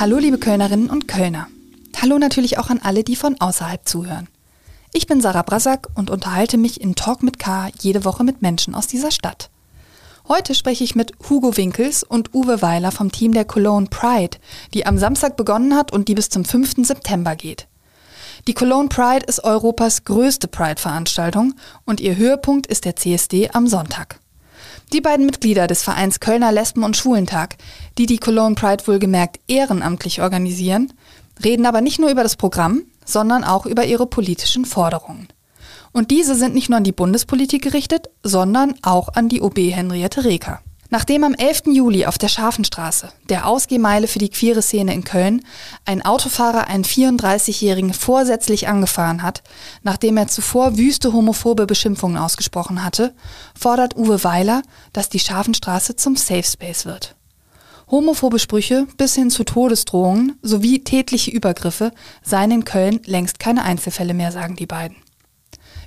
Hallo liebe Kölnerinnen und Kölner. Hallo natürlich auch an alle, die von außerhalb zuhören. Ich bin Sarah Brasak und unterhalte mich in Talk mit K jede Woche mit Menschen aus dieser Stadt. Heute spreche ich mit Hugo Winkels und Uwe Weiler vom Team der Cologne Pride, die am Samstag begonnen hat und die bis zum 5. September geht. Die Cologne Pride ist Europas größte Pride-Veranstaltung und ihr Höhepunkt ist der CSD am Sonntag. Die beiden Mitglieder des Vereins Kölner Lesben- und Schwulentag, die die Cologne Pride wohlgemerkt ehrenamtlich organisieren, reden aber nicht nur über das Programm, sondern auch über ihre politischen Forderungen. Und diese sind nicht nur an die Bundespolitik gerichtet, sondern auch an die OB Henriette Reker. Nachdem am 11. Juli auf der Scharfenstraße, der Ausgehmeile für die queere Szene in Köln, ein Autofahrer einen 34-Jährigen vorsätzlich angefahren hat, nachdem er zuvor wüste homophobe Beschimpfungen ausgesprochen hatte, fordert Uwe Weiler, dass die Scharfenstraße zum Safe Space wird. Homophobe Sprüche bis hin zu Todesdrohungen sowie tätliche Übergriffe seien in Köln längst keine Einzelfälle mehr, sagen die beiden.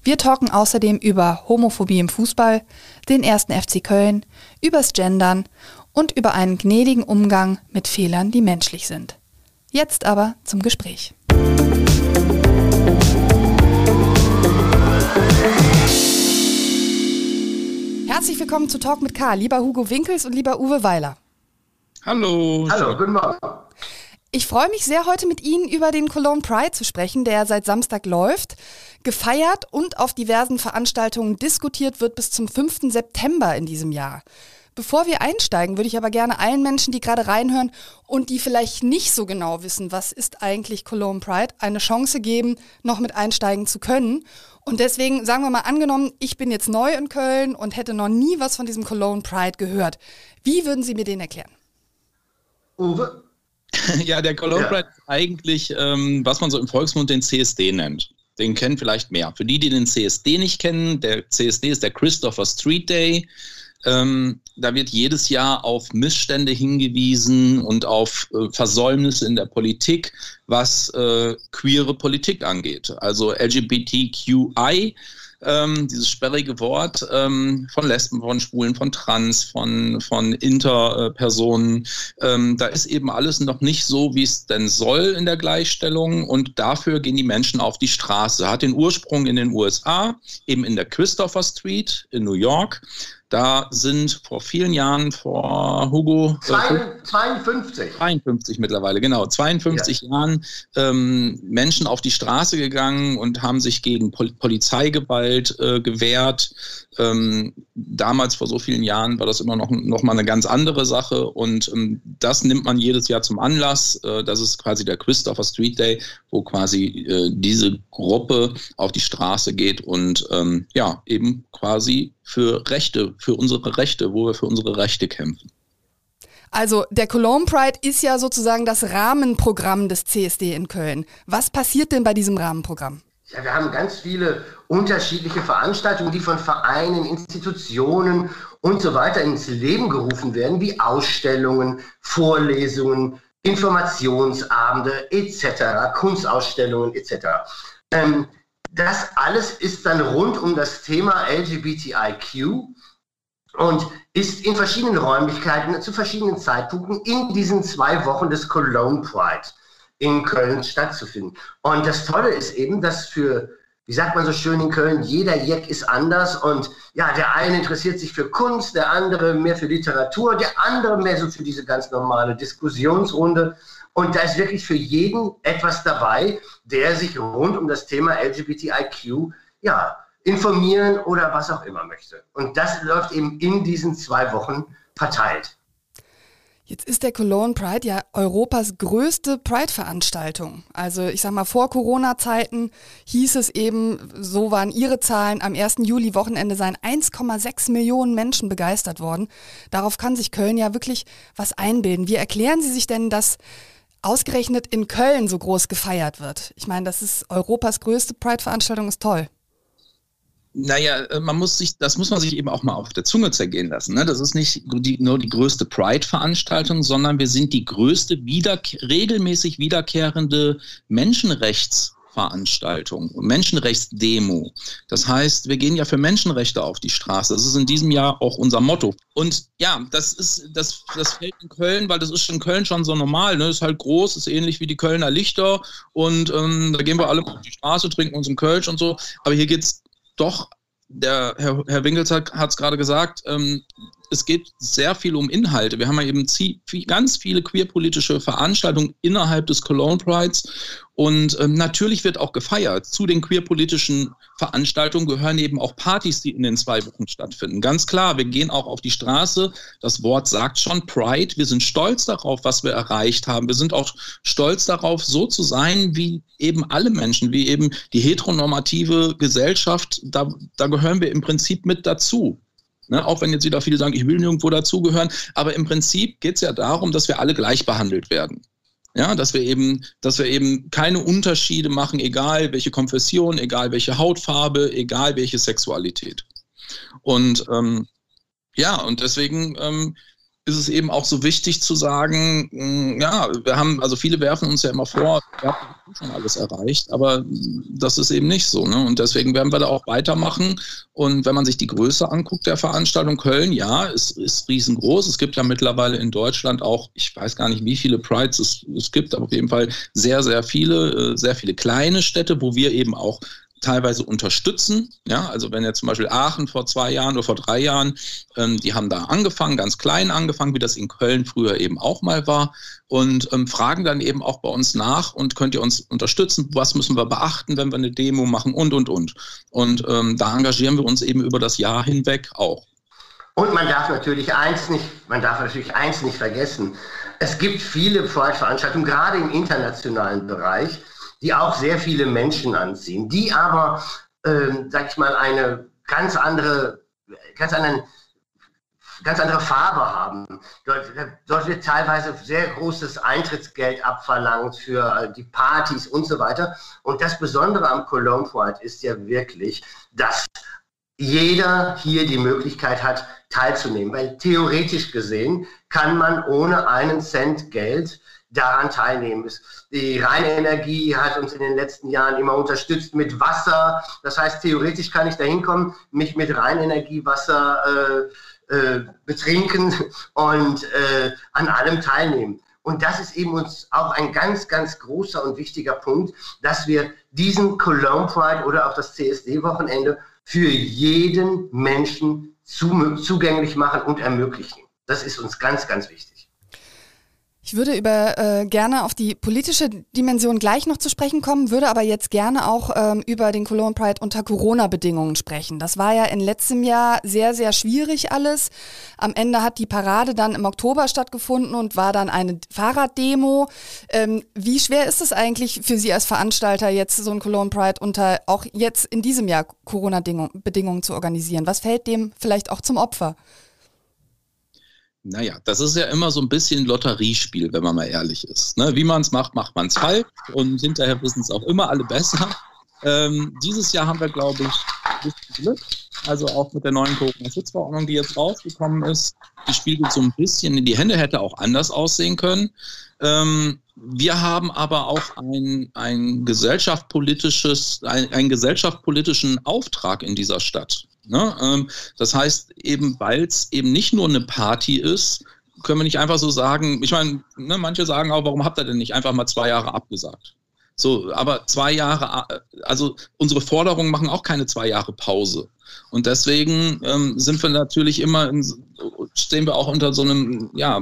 Wir talken außerdem über Homophobie im Fußball, den ersten FC Köln, übers Gendern und über einen gnädigen Umgang mit Fehlern, die menschlich sind. Jetzt aber zum Gespräch. Herzlich willkommen zu Talk mit K, lieber Hugo Winkels und lieber Uwe Weiler. Hallo. Hallo, guten Morgen. Ich freue mich sehr, heute mit Ihnen über den Cologne Pride zu sprechen, der seit Samstag läuft, gefeiert und auf diversen Veranstaltungen diskutiert wird bis zum 5. September in diesem Jahr. Bevor wir einsteigen, würde ich aber gerne allen Menschen, die gerade reinhören und die vielleicht nicht so genau wissen, was ist eigentlich Cologne Pride, eine Chance geben, noch mit einsteigen zu können. Und deswegen sagen wir mal angenommen, ich bin jetzt neu in Köln und hätte noch nie was von diesem Cologne Pride gehört. Wie würden Sie mir den erklären? Uwe? Ja, der Cologne Pride ist eigentlich, ähm, was man so im Volksmund den CSD nennt. Den kennen vielleicht mehr. Für die, die den CSD nicht kennen, der CSD ist der Christopher Street Day. Ähm, da wird jedes Jahr auf Missstände hingewiesen und auf äh, Versäumnisse in der Politik, was äh, queere Politik angeht. Also LGBTQI ähm, dieses sperrige Wort ähm, von Lesben, von Schwulen, von Trans, von, von Interpersonen. Ähm, da ist eben alles noch nicht so, wie es denn soll in der Gleichstellung und dafür gehen die Menschen auf die Straße. Hat den Ursprung in den USA, eben in der Christopher Street in New York. Da sind vor vielen Jahren, vor Hugo. 52. 52 mittlerweile, genau. 52 ja. Jahren ähm, Menschen auf die Straße gegangen und haben sich gegen Pol Polizeigewalt äh, gewehrt. Ähm, damals vor so vielen Jahren war das immer noch, noch mal eine ganz andere Sache und ähm, das nimmt man jedes Jahr zum Anlass. Äh, das ist quasi der Christopher Street Day, wo quasi äh, diese Gruppe auf die Straße geht und ähm, ja, eben quasi für Rechte, für unsere Rechte, wo wir für unsere Rechte kämpfen. Also der Cologne Pride ist ja sozusagen das Rahmenprogramm des CSD in Köln. Was passiert denn bei diesem Rahmenprogramm? Ja, wir haben ganz viele unterschiedliche Veranstaltungen, die von Vereinen, Institutionen und so weiter ins Leben gerufen werden, wie Ausstellungen, Vorlesungen, Informationsabende etc., Kunstausstellungen etc. Ähm, das alles ist dann rund um das Thema LGBTIQ und ist in verschiedenen Räumlichkeiten zu verschiedenen Zeitpunkten in diesen zwei Wochen des Cologne Pride in Köln stattzufinden. Und das Tolle ist eben, dass für, wie sagt man so schön in Köln, jeder Jack ist anders und ja, der eine interessiert sich für Kunst, der andere mehr für Literatur, der andere mehr so für diese ganz normale Diskussionsrunde. Und da ist wirklich für jeden etwas dabei, der sich rund um das Thema LGBTIQ ja, informieren oder was auch immer möchte. Und das läuft eben in diesen zwei Wochen verteilt. Jetzt ist der Cologne Pride ja Europas größte Pride-Veranstaltung. Also ich sag mal, vor Corona-Zeiten hieß es eben, so waren ihre Zahlen, am 1. Juli-Wochenende seien 1,6 Millionen Menschen begeistert worden. Darauf kann sich Köln ja wirklich was einbilden. Wie erklären Sie sich denn, dass ausgerechnet in Köln so groß gefeiert wird. Ich meine, das ist Europas größte Pride-Veranstaltung, ist toll. Naja, äh, man muss sich, das muss man sich eben auch mal auf der Zunge zergehen lassen. Ne? Das ist nicht die, nur die größte Pride-Veranstaltung, sondern wir sind die größte wieder, regelmäßig wiederkehrende Menschenrechts- Veranstaltung, Menschenrechtsdemo. Das heißt, wir gehen ja für Menschenrechte auf die Straße. Das ist in diesem Jahr auch unser Motto. Und ja, das ist, das, das fällt in Köln, weil das ist in Köln schon so normal. Ne? Ist halt groß, ist ähnlich wie die Kölner Lichter. Und ähm, da gehen wir alle auf die Straße, trinken uns einen Kölsch und so. Aber hier geht es doch der Herr, Herr Winkels hat es gerade gesagt, ähm, es geht sehr viel um Inhalte. Wir haben ja eben ganz viele queerpolitische Veranstaltungen innerhalb des Cologne Prides und ähm, natürlich wird auch gefeiert. Zu den queerpolitischen Veranstaltungen gehören eben auch Partys, die in den zwei Wochen stattfinden. Ganz klar, wir gehen auch auf die Straße. Das Wort sagt schon Pride. Wir sind stolz darauf, was wir erreicht haben. Wir sind auch stolz darauf, so zu sein wie eben alle Menschen, wie eben die heteronormative Gesellschaft. Da, da gehören wir im Prinzip mit dazu. Ne? Auch wenn jetzt wieder viele sagen, ich will nirgendwo dazugehören. Aber im Prinzip geht es ja darum, dass wir alle gleich behandelt werden. Ja, dass wir eben, dass wir eben keine Unterschiede machen, egal welche Konfession, egal welche Hautfarbe, egal welche Sexualität. Und ähm, ja, und deswegen ähm, ist es eben auch so wichtig zu sagen, mm, ja, wir haben, also viele werfen uns ja immer vor, wir haben schon alles erreicht, aber das ist eben nicht so. Ne? Und deswegen werden wir da auch weitermachen. Und wenn man sich die Größe anguckt der Veranstaltung Köln, ja, es ist riesengroß. Es gibt ja mittlerweile in Deutschland auch, ich weiß gar nicht, wie viele Prides es, es gibt, aber auf jeden Fall sehr, sehr viele, äh, sehr viele kleine Städte, wo wir eben auch teilweise unterstützen. Ja, also wenn jetzt zum Beispiel Aachen vor zwei Jahren oder vor drei Jahren, ähm, die haben da angefangen, ganz klein angefangen, wie das in Köln früher eben auch mal war und ähm, fragen dann eben auch bei uns nach und könnt ihr uns unterstützen, was müssen wir beachten, wenn wir eine Demo machen und, und, und. Und ähm, da engagieren wir uns eben über das Jahr hinweg auch. Und man darf natürlich eins nicht, man darf natürlich eins nicht vergessen. Es gibt viele Pride-Veranstaltungen, gerade im internationalen Bereich, die auch sehr viele Menschen anziehen, die aber, ähm, sag ich mal, eine ganz andere, ganz anderen ganz andere Farbe haben. Dort, dort, wird teilweise sehr großes Eintrittsgeld abverlangt für äh, die Partys und so weiter. Und das Besondere am Cologne Pride ist ja wirklich, dass jeder hier die Möglichkeit hat, teilzunehmen. Weil theoretisch gesehen kann man ohne einen Cent Geld daran teilnehmen. Die reine Energie hat uns in den letzten Jahren immer unterstützt mit Wasser. Das heißt, theoretisch kann ich da hinkommen, mich mit Reinenergiewasser äh, äh, betrinken und äh, an allem teilnehmen. Und das ist eben uns auch ein ganz, ganz großer und wichtiger Punkt, dass wir diesen Cologne Pride oder auch das CSD-Wochenende für jeden Menschen zugänglich machen und ermöglichen. Das ist uns ganz, ganz wichtig. Ich würde über, äh, gerne auf die politische Dimension gleich noch zu sprechen kommen, würde aber jetzt gerne auch ähm, über den Cologne Pride unter Corona-Bedingungen sprechen. Das war ja in letztem Jahr sehr, sehr schwierig alles. Am Ende hat die Parade dann im Oktober stattgefunden und war dann eine Fahrraddemo. Ähm, wie schwer ist es eigentlich für Sie als Veranstalter jetzt so ein Cologne Pride unter auch jetzt in diesem Jahr Corona-Bedingungen zu organisieren? Was fällt dem vielleicht auch zum Opfer? Naja, das ist ja immer so ein bisschen Lotteriespiel, wenn man mal ehrlich ist. Ne? Wie man es macht, macht man es falsch und hinterher wissen es auch immer alle besser. Ähm, dieses Jahr haben wir, glaube ich, Glück. Also auch mit der neuen Corona-Schutzverordnung, die jetzt rausgekommen ist, die spiegelt so ein bisschen in die Hände, hätte auch anders aussehen können. Ähm, wir haben aber auch ein, ein gesellschaftspolitisches, ein, einen gesellschaftspolitischen Auftrag in dieser Stadt. Ne? Ähm, das heißt, eben weil es eben nicht nur eine Party ist, können wir nicht einfach so sagen, ich meine, ne, manche sagen auch, warum habt ihr denn nicht einfach mal zwei Jahre abgesagt? So, aber zwei Jahre, also unsere Forderungen machen auch keine zwei Jahre Pause. Und deswegen ähm, sind wir natürlich immer, in, stehen wir auch unter so einem ja,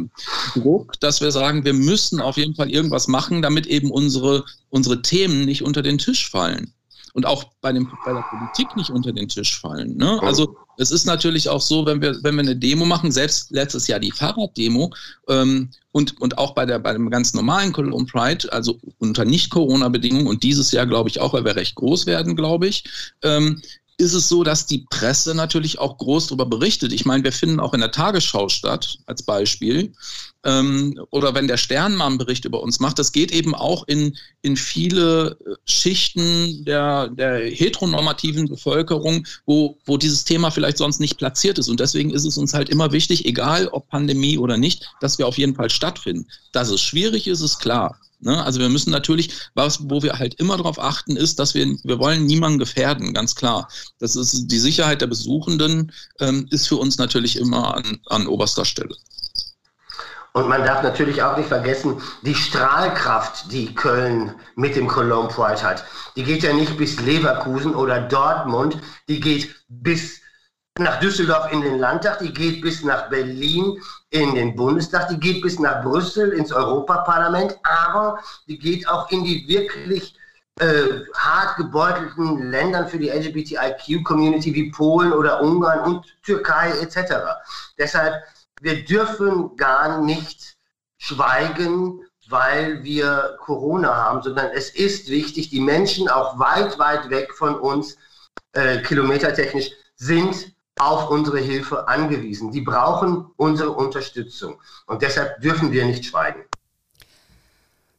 Druck, dass wir sagen, wir müssen auf jeden Fall irgendwas machen, damit eben unsere, unsere Themen nicht unter den Tisch fallen und auch bei, dem, bei der Politik nicht unter den Tisch fallen. Ne? Also es ist natürlich auch so, wenn wir, wenn wir eine Demo machen, selbst letztes Jahr die Fahrraddemo ähm, und, und auch bei, der, bei dem ganz normalen Cologne Pride, also unter Nicht-Corona-Bedingungen und dieses Jahr glaube ich auch, weil wir recht groß werden, glaube ich, ähm, ist es so, dass die Presse natürlich auch groß darüber berichtet. Ich meine, wir finden auch in der Tagesschau statt, als Beispiel. ähm, oder wenn der Stern mal einen Bericht über uns macht, das geht eben auch in, in viele äh, Schichten der, der heteronormativen Bevölkerung, wo, wo dieses Thema vielleicht sonst nicht platziert ist. Und deswegen ist es uns halt immer wichtig, egal ob Pandemie oder nicht, dass wir auf jeden Fall stattfinden. Dass es schwierig ist, ist klar. Ne? Also wir müssen natürlich, was, wo wir halt immer darauf achten, ist, dass wir, wir wollen niemanden gefährden, ganz klar. Das ist die Sicherheit der Besuchenden ähm, ist für uns natürlich immer an, an oberster Stelle. Und man darf natürlich auch nicht vergessen, die Strahlkraft, die Köln mit dem Cologne Pride hat. Die geht ja nicht bis Leverkusen oder Dortmund, die geht bis nach Düsseldorf in den Landtag, die geht bis nach Berlin in den Bundestag, die geht bis nach Brüssel ins Europaparlament, aber die geht auch in die wirklich äh, hart gebeutelten Ländern für die LGBTIQ-Community wie Polen oder Ungarn und Türkei etc. Deshalb wir dürfen gar nicht schweigen, weil wir Corona haben, sondern es ist wichtig, die Menschen auch weit, weit weg von uns, äh, kilometertechnisch, sind auf unsere Hilfe angewiesen. Die brauchen unsere Unterstützung. Und deshalb dürfen wir nicht schweigen.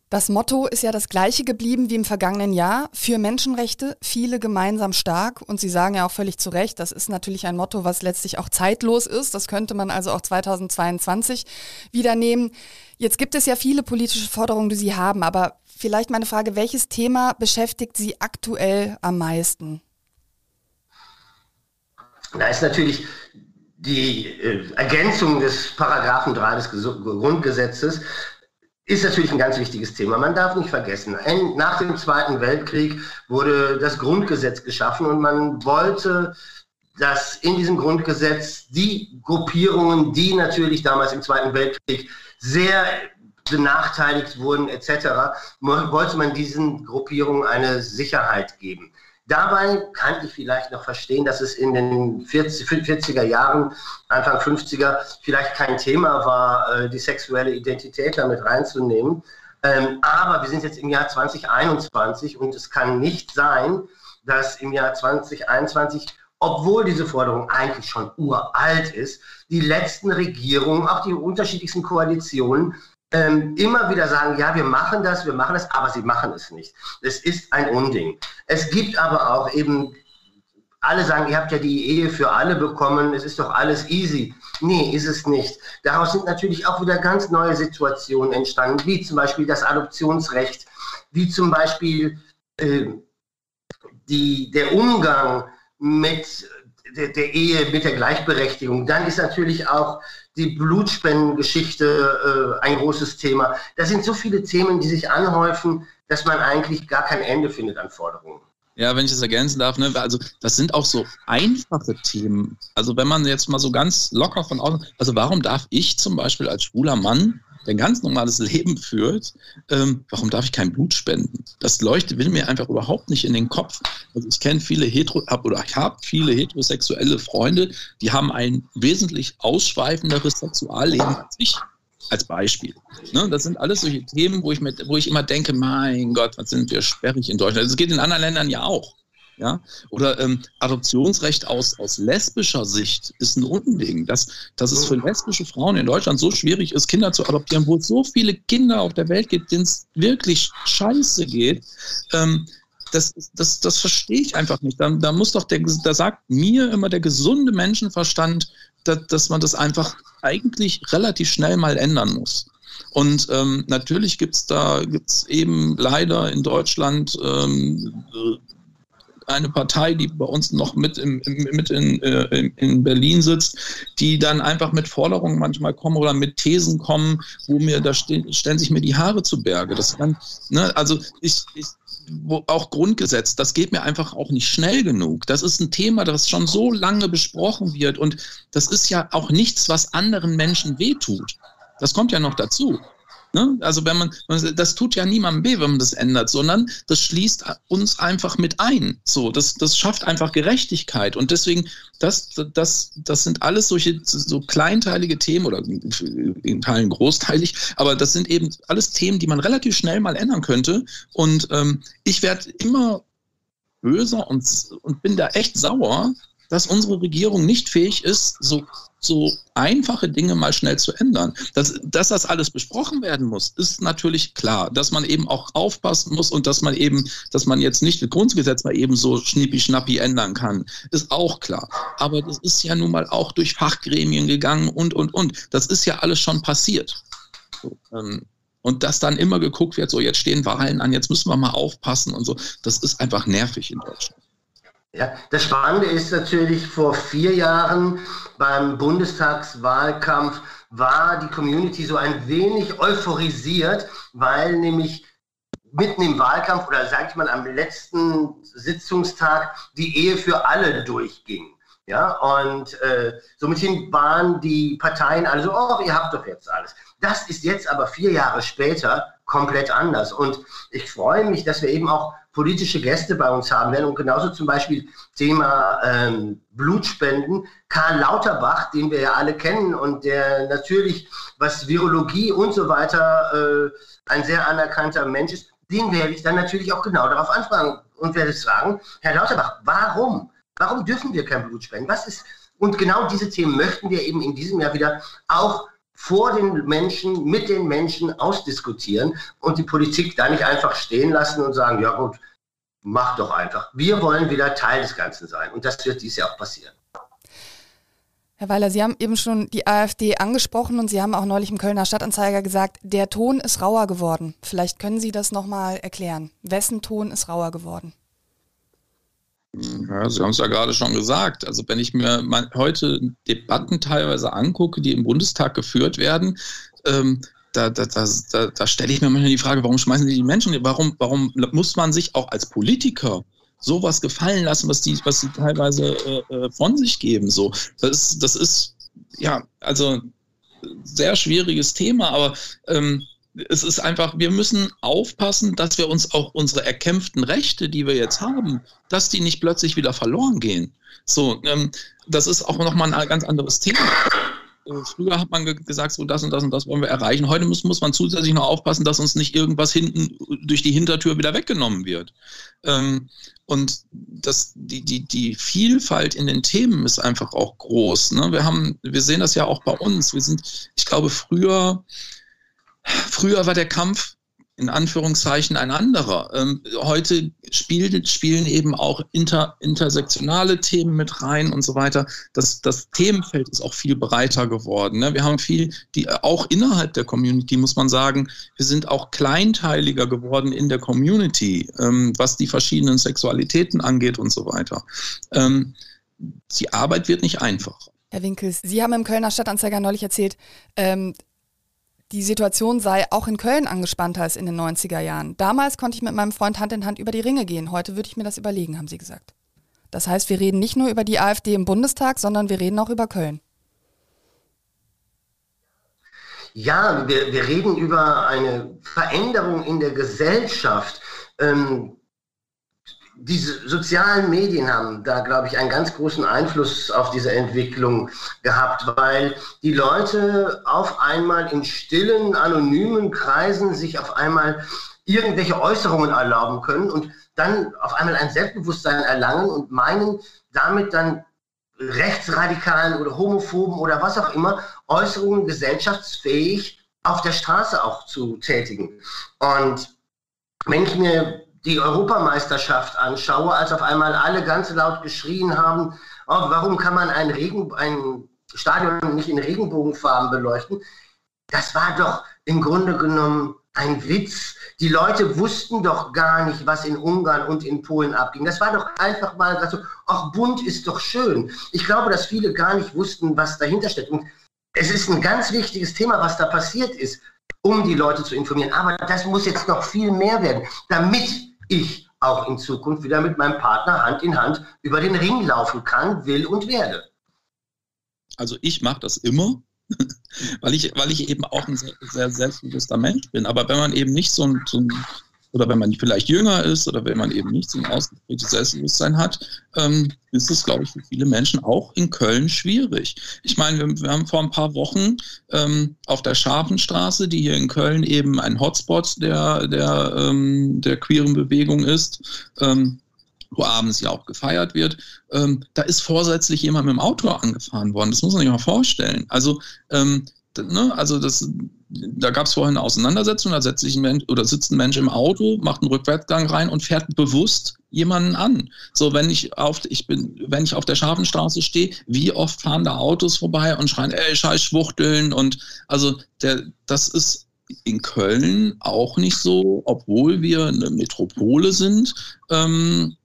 Das Motto ist ja das gleiche geblieben wie im vergangenen Jahr. Für Menschenrechte, viele gemeinsam stark. Und Sie sagen ja auch völlig zu Recht, das ist natürlich ein Motto, was letztlich auch zeitlos ist. Das könnte man also auch 2022 wieder nehmen. Jetzt gibt es ja viele politische Forderungen, die Sie haben. Aber vielleicht meine Frage, welches Thema beschäftigt Sie aktuell am meisten? Da ist natürlich die äh, Ergänzung des Paragraphen 3 des Grundgesetzes ist natürlich ein ganz wichtiges Thema. Man darf nicht vergessen, nach dem Zweiten Weltkrieg wurde das Grundgesetz geschaffen und man wollte, dass in diesem Grundgesetz die Gruppierungen, die natürlich damals im Zweiten Weltkrieg sehr benachteiligt wurden etc., wollte man diesen Gruppierungen eine Sicherheit geben. Dabei kann ich vielleicht noch verstehen, dass es in den 40, 40er Jahren, Anfang 50er vielleicht kein Thema war, äh, die sexuelle Identität damit reinzunehmen. Ähm, aber wir sind jetzt im Jahr 2021 und es kann nicht sein, dass im Jahr 2021 obwohl diese Forderung eigentlich schon uralt ist, die letzten Regierungen, auch die unterschiedlichsten Koalitionen ähm, immer wieder sagen, ja, wir machen das, wir machen das, aber sie machen es nicht. Es ist ein Unding. Es gibt aber auch eben, alle sagen, ihr habt ja die Ehe für alle bekommen, es ist doch alles easy. Nee, ist es nicht. Daraus sind natürlich auch wieder ganz neue Situationen entstanden, wie zum Beispiel das Adoptionsrecht, wie zum Beispiel äh, die, der Umgang mit der, der, Ehe, mit der Gleichberechtigung. Dann ist natürlich auch die Blutspendengeschichte äh, ein großes Thema. Das sind so viele Themen, die sich anhäufen, dass man eigentlich gar kein Ende findet an Forderungen. Ja, wenn ich das ergänzen darf, ne, also das sind auch so einfache Themen. Also wenn man jetzt mal so ganz locker von außen, also warum darf ich zum Beispiel als schwuler Mann der ein ganz normales Leben führt, ähm, warum darf ich kein Blut spenden? Das leuchtet, will mir einfach überhaupt nicht in den Kopf. Also ich kenne viele hetero, hab, oder ich habe viele heterosexuelle Freunde, die haben ein wesentlich ausschweifenderes Sexualleben als ich. Als Beispiel. Ne, das sind alles solche Themen, wo ich, mit, wo ich immer denke, mein Gott, was sind wir sperrig in Deutschland. Das geht in anderen Ländern ja auch. Ja? Oder ähm, Adoptionsrecht aus, aus lesbischer Sicht ist ein Unding. Dass, dass es für lesbische Frauen in Deutschland so schwierig ist, Kinder zu adoptieren, wo es so viele Kinder auf der Welt gibt, denen es wirklich scheiße geht. Ähm, das, das, das verstehe ich einfach nicht. Da, da muss doch der, da sagt mir immer der gesunde Menschenverstand, dass, dass man das einfach eigentlich relativ schnell mal ändern muss. Und ähm, natürlich gibt's da gibt's eben leider in Deutschland ähm, eine Partei, die bei uns noch mit, im, mit in, äh, in Berlin sitzt, die dann einfach mit Forderungen manchmal kommen oder mit Thesen kommen, wo mir da stehen, stellen sich mir die Haare zu Berge. Das kann, ne, also ich, ich auch Grundgesetz, das geht mir einfach auch nicht schnell genug. Das ist ein Thema, das schon so lange besprochen wird und das ist ja auch nichts, was anderen Menschen wehtut. Das kommt ja noch dazu. Ne? Also wenn man, das tut ja niemandem weh, wenn man das ändert, sondern das schließt uns einfach mit ein. So, das, das schafft einfach Gerechtigkeit. Und deswegen, das, das, das sind alles solche so kleinteilige Themen oder in Teilen großteilig, aber das sind eben alles Themen, die man relativ schnell mal ändern könnte. Und ähm, ich werde immer böser und, und bin da echt sauer, dass unsere Regierung nicht fähig ist, so so einfache Dinge mal schnell zu ändern. Dass, dass das alles besprochen werden muss, ist natürlich klar. Dass man eben auch aufpassen muss und dass man eben, dass man jetzt nicht das Grundgesetz mal eben so schnippi-schnappi ändern kann, ist auch klar. Aber das ist ja nun mal auch durch Fachgremien gegangen und, und, und. Das ist ja alles schon passiert. So, ähm, und dass dann immer geguckt wird, so jetzt stehen Wahlen an, jetzt müssen wir mal aufpassen und so, das ist einfach nervig in Deutschland. Ja, das Spannende ist natürlich, vor vier Jahren beim Bundestagswahlkampf war die Community so ein wenig euphorisiert, weil nämlich mitten im Wahlkampf oder sage ich mal am letzten Sitzungstag die Ehe für alle durchging. Ja, und äh, somit waren die Parteien alle so, oh, ihr habt doch jetzt alles. Das ist jetzt aber vier Jahre später komplett anders. Und ich freue mich, dass wir eben auch politische Gäste bei uns haben werden und genauso zum Beispiel Thema ähm, Blutspenden. Karl Lauterbach, den wir ja alle kennen und der natürlich, was Virologie und so weiter, äh, ein sehr anerkannter Mensch ist, den werde ich dann natürlich auch genau darauf anfragen und werde sagen, Herr Lauterbach, warum? Warum dürfen wir kein Blut spenden? Was ist, und genau diese Themen möchten wir eben in diesem Jahr wieder auch vor den Menschen, mit den Menschen ausdiskutieren und die Politik da nicht einfach stehen lassen und sagen, ja gut, mach doch einfach. Wir wollen wieder Teil des Ganzen sein und das wird dieses Jahr auch passieren. Herr Weiler, Sie haben eben schon die AfD angesprochen und Sie haben auch neulich im Kölner Stadtanzeiger gesagt, der Ton ist rauer geworden. Vielleicht können Sie das nochmal erklären. Wessen Ton ist rauer geworden? Ja, Sie haben es ja gerade schon gesagt. Also wenn ich mir heute Debatten teilweise angucke, die im Bundestag geführt werden, ähm, da, da, da, da stelle ich mir manchmal die Frage, warum schmeißen die die Menschen? Warum, warum muss man sich auch als Politiker sowas gefallen lassen, was die, was die teilweise äh, äh von sich geben? So, das ist, das ist ja also sehr schwieriges Thema, aber ähm, es ist einfach, wir müssen aufpassen, dass wir uns auch unsere erkämpften Rechte, die wir jetzt haben, dass die nicht plötzlich wieder verloren gehen. So, ähm, das ist auch nochmal ein ganz anderes Thema. Äh, früher hat man gesagt, so das und das und das wollen wir erreichen. Heute muss, muss man zusätzlich noch aufpassen, dass uns nicht irgendwas hinten durch die Hintertür wieder weggenommen wird. Ähm, und das, die, die, die Vielfalt in den Themen ist einfach auch groß. Ne? Wir, haben, wir sehen das ja auch bei uns. Wir sind, ich glaube, früher Früher war der Kampf in Anführungszeichen ein anderer. Ähm, heute spielt, spielen eben auch inter, intersektionale Themen mit rein und so weiter. Das, das Themenfeld ist auch viel breiter geworden. Ne? Wir haben viel, die auch innerhalb der Community, muss man sagen, wir sind auch kleinteiliger geworden in der Community, ähm, was die verschiedenen Sexualitäten angeht und so weiter. Ähm, die Arbeit wird nicht einfacher. Herr Winkels, Sie haben im Kölner Stadtanzeiger neulich erzählt, ähm, die Situation sei auch in Köln angespannter als in den 90er Jahren. Damals konnte ich mit meinem Freund Hand in Hand über die Ringe gehen. Heute würde ich mir das überlegen, haben Sie gesagt. Das heißt, wir reden nicht nur über die AfD im Bundestag, sondern wir reden auch über Köln. Ja, wir, wir reden über eine Veränderung in der Gesellschaft. Ähm, diese sozialen Medien haben da, glaube ich, einen ganz großen Einfluss auf diese Entwicklung gehabt, weil die Leute auf einmal in stillen, anonymen Kreisen sich auf einmal irgendwelche Äußerungen erlauben können und dann auf einmal ein Selbstbewusstsein erlangen und meinen, damit dann rechtsradikalen oder homophoben oder was auch immer Äußerungen gesellschaftsfähig auf der Straße auch zu tätigen. Und wenn ich mir die Europameisterschaft anschaue, als auf einmal alle ganz laut geschrien haben, oh, warum kann man ein, Regen, ein Stadion nicht in Regenbogenfarben beleuchten? Das war doch im Grunde genommen ein Witz. Die Leute wussten doch gar nicht, was in Ungarn und in Polen abging. Das war doch einfach mal so, ach, bunt ist doch schön. Ich glaube, dass viele gar nicht wussten, was dahinter steckt. Und es ist ein ganz wichtiges Thema, was da passiert ist, um die Leute zu informieren. Aber das muss jetzt noch viel mehr werden, damit ich auch in Zukunft wieder mit meinem Partner Hand in Hand über den Ring laufen kann, will und werde. Also ich mache das immer, weil ich, weil ich eben auch ein sehr, sehr selbstbewusster Mensch bin. Aber wenn man eben nicht so ein, so ein oder wenn man vielleicht jünger ist oder wenn man eben nicht so ein ausgeprägtes Selbstbewusstsein hat, ähm, ist es, glaube ich, für viele Menschen auch in Köln schwierig. Ich meine, wir, wir haben vor ein paar Wochen ähm, auf der Scharfenstraße, die hier in Köln eben ein Hotspot der, der, ähm, der queeren Bewegung ist, ähm, wo abends ja auch gefeiert wird, ähm, da ist vorsätzlich jemand mit dem Auto angefahren worden. Das muss man sich mal vorstellen. Also, ähm, ne, also das, da gab es vorhin eine Auseinandersetzung, da setzt sich ein Mensch oder sitzt ein Mensch im Auto, macht einen Rückwärtsgang rein und fährt bewusst jemanden an. So, wenn ich auf, ich bin, wenn ich auf der Scharfenstraße stehe, wie oft fahren da Autos vorbei und schreien, ey, scheiß Schwuchteln und also der, das ist in Köln auch nicht so, obwohl wir eine Metropole sind, ähm,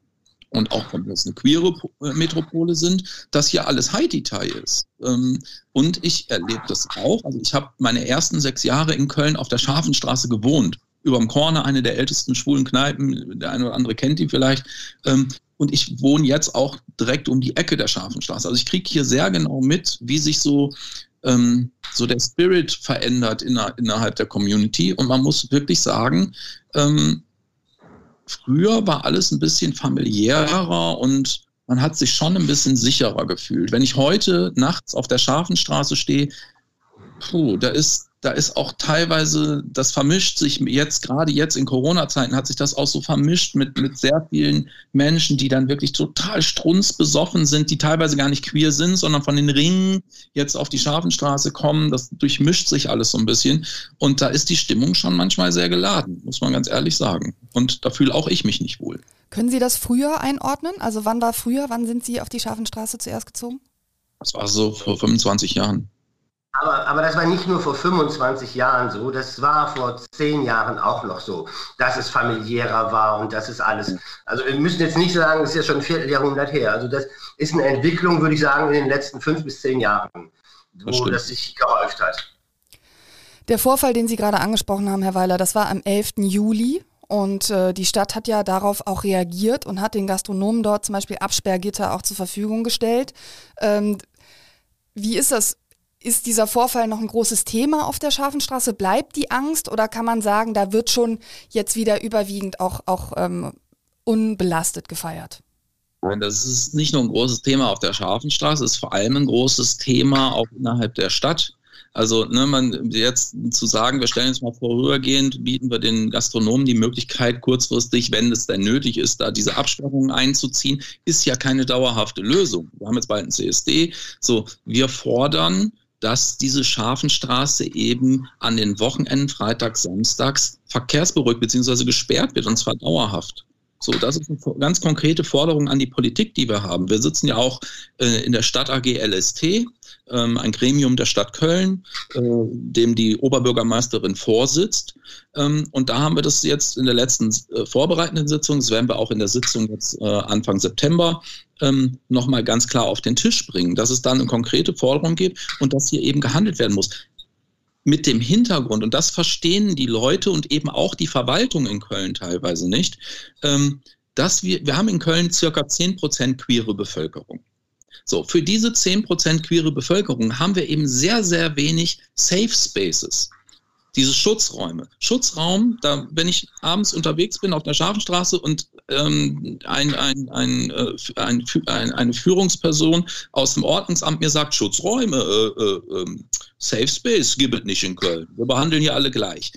und auch wenn wir jetzt eine queere äh, Metropole sind, dass hier alles Haiti-Tai ist. Ähm, und ich erlebe das auch. Also ich habe meine ersten sechs Jahre in Köln auf der Scharfenstraße gewohnt. Über dem Corner, eine der ältesten schwulen Kneipen, der eine oder andere kennt die vielleicht. Ähm, und ich wohne jetzt auch direkt um die Ecke der Scharfenstraße. Also ich kriege hier sehr genau mit, wie sich so ähm, so der Spirit verändert inner, innerhalb der Community. Und man muss wirklich sagen, ähm, früher war alles ein bisschen familiärer und man hat sich schon ein bisschen sicherer gefühlt. Wenn ich heute nachts auf der Scharfenstraße stehe, puh, da ist da ist auch teilweise, das vermischt sich jetzt, gerade jetzt in Corona-Zeiten, hat sich das auch so vermischt mit, mit sehr vielen Menschen, die dann wirklich total strunzbesoffen sind, die teilweise gar nicht queer sind, sondern von den Ringen jetzt auf die Scharfenstraße kommen. Das durchmischt sich alles so ein bisschen. Und da ist die Stimmung schon manchmal sehr geladen, muss man ganz ehrlich sagen. Und da fühle auch ich mich nicht wohl. Können Sie das früher einordnen? Also wann war früher, wann sind Sie auf die Scharfenstraße zuerst gezogen? Das war so vor 25 Jahren. Aber, aber das war nicht nur vor 25 Jahren so, das war vor zehn Jahren auch noch so, dass es familiärer war und das ist alles. Also wir müssen jetzt nicht sagen, das ist ja schon ein Vierteljahrhundert her. Also das ist eine Entwicklung, würde ich sagen, in den letzten fünf bis zehn Jahren, wo das, das sich gehäuft hat. Der Vorfall, den Sie gerade angesprochen haben, Herr Weiler, das war am 11. Juli. Und äh, die Stadt hat ja darauf auch reagiert und hat den Gastronomen dort zum Beispiel Absperrgitter auch zur Verfügung gestellt. Ähm, wie ist das? Ist dieser Vorfall noch ein großes Thema auf der Scharfenstraße? Bleibt die Angst oder kann man sagen, da wird schon jetzt wieder überwiegend auch, auch ähm, unbelastet gefeiert? Das ist nicht nur ein großes Thema auf der Scharfenstraße, es ist vor allem ein großes Thema auch innerhalb der Stadt. Also ne, man jetzt zu sagen, wir stellen jetzt mal vorübergehend, bieten wir den Gastronomen die Möglichkeit, kurzfristig, wenn es denn nötig ist, da diese Absperrungen einzuziehen, ist ja keine dauerhafte Lösung. Wir haben jetzt bald ein CSD. So, wir fordern dass diese Scharfenstraße eben an den Wochenenden, Freitags, Samstags verkehrsberuhigt bzw. gesperrt wird und zwar dauerhaft. So, das ist eine ganz konkrete Forderung an die Politik, die wir haben. Wir sitzen ja auch äh, in der Stadt AG LST, ähm, ein Gremium der Stadt Köln, äh, dem die Oberbürgermeisterin vorsitzt. Ähm, und da haben wir das jetzt in der letzten äh, vorbereitenden Sitzung, das werden wir auch in der Sitzung jetzt äh, Anfang September ähm, nochmal ganz klar auf den Tisch bringen, dass es dann eine konkrete Forderung gibt und dass hier eben gehandelt werden muss. Mit dem Hintergrund, und das verstehen die Leute und eben auch die Verwaltung in Köln teilweise nicht, ähm, dass wir, wir haben in Köln circa 10% queere Bevölkerung. So, für diese 10% queere Bevölkerung haben wir eben sehr, sehr wenig Safe Spaces. Diese Schutzräume. Schutzraum, da, wenn ich abends unterwegs bin auf der Scharfenstraße und ähm, ein, ein, äh, ein, ein, eine Führungsperson aus dem Ordnungsamt mir sagt, Schutzräume, äh, äh, ähm, Safe Space gibt es nicht in Köln. Wir behandeln hier alle gleich.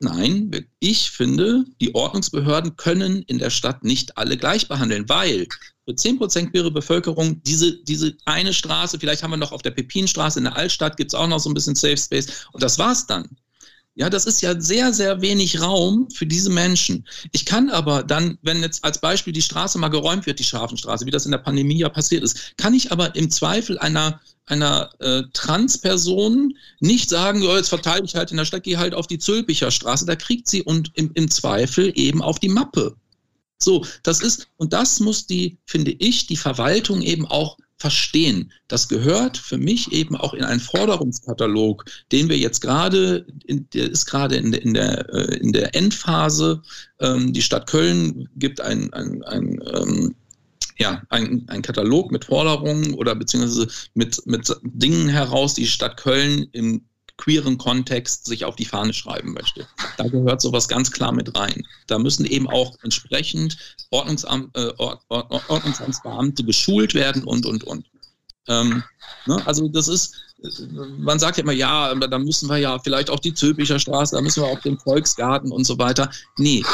Nein, ich finde, die Ordnungsbehörden können in der Stadt nicht alle gleich behandeln, weil für 10% queere Bevölkerung diese, diese eine Straße, vielleicht haben wir noch auf der Pepinstraße in der Altstadt, gibt es auch noch so ein bisschen Safe Space und das war's dann. Ja, das ist ja sehr, sehr wenig Raum für diese Menschen. Ich kann aber dann, wenn jetzt als Beispiel die Straße mal geräumt wird, die Scharfenstraße, wie das in der Pandemie ja passiert ist, kann ich aber im Zweifel einer einer äh, Transperson nicht sagen, ja, jetzt verteile ich halt in der Stadt, gehe halt auf die Zülpicher Straße, da kriegt sie und im, im Zweifel eben auf die Mappe. So, das ist, und das muss die, finde ich, die Verwaltung eben auch verstehen. Das gehört für mich eben auch in einen Forderungskatalog, den wir jetzt gerade, der ist gerade in der, in der, äh, in der Endphase. Ähm, die Stadt Köln gibt ein, ein, ein ähm, ja, ein, ein Katalog mit Forderungen oder beziehungsweise mit, mit Dingen heraus, die Stadt Köln im queeren Kontext sich auf die Fahne schreiben möchte. Da gehört sowas ganz klar mit rein. Da müssen eben auch entsprechend Ordnungsamt, äh, Ord, Ord, Ordnungsamtsbeamte geschult werden und, und, und. Ähm, ne? Also das ist, man sagt ja immer, ja, da müssen wir ja vielleicht auch die Zülpicher Straße, da müssen wir auch den Volksgarten und so weiter. Nee,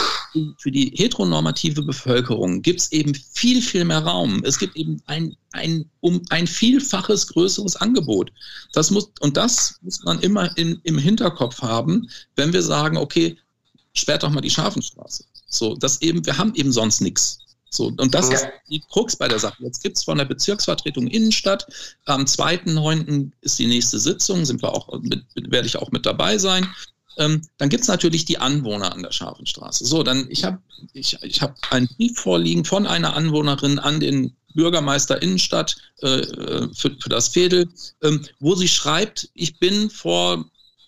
für die heteronormative Bevölkerung gibt es eben viel, viel mehr Raum. Es gibt eben ein, ein, um ein vielfaches größeres Angebot. Das muss, und das muss man immer in, im Hinterkopf haben, wenn wir sagen, okay, sperrt doch mal die Scharfenstraße. So, das eben, wir haben eben sonst nichts. So, und das ja. ist die Krux bei der Sache. Jetzt gibt es von der Bezirksvertretung Innenstadt. Am 2.9. ist die nächste Sitzung, sind wir auch mit, werde ich auch mit dabei sein. Ähm, dann gibt es natürlich die Anwohner an der Scharfenstraße. So, dann ich habe ich, ich hab einen Brief vorliegen von einer Anwohnerin an den Bürgermeister Innenstadt äh, für, für das Fädel, ähm, wo sie schreibt, ich bin vor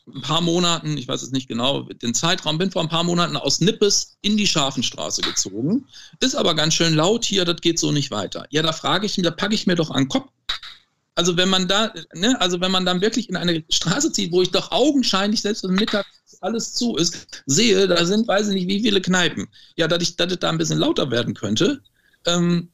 ein paar Monaten, ich weiß es nicht genau, den Zeitraum, bin vor ein paar Monaten aus Nippes in die Scharfenstraße gezogen. Ist aber ganz schön laut hier, das geht so nicht weiter. Ja, da frage ich mich, da packe ich mir doch an den Kopf. Also wenn man da, ne, also wenn man dann wirklich in eine Straße zieht, wo ich doch augenscheinlich, selbst wenn mittags alles zu ist, sehe, da sind, weiß ich nicht, wie viele Kneipen. Ja, dass ich, dass es da ein bisschen lauter werden könnte, ähm,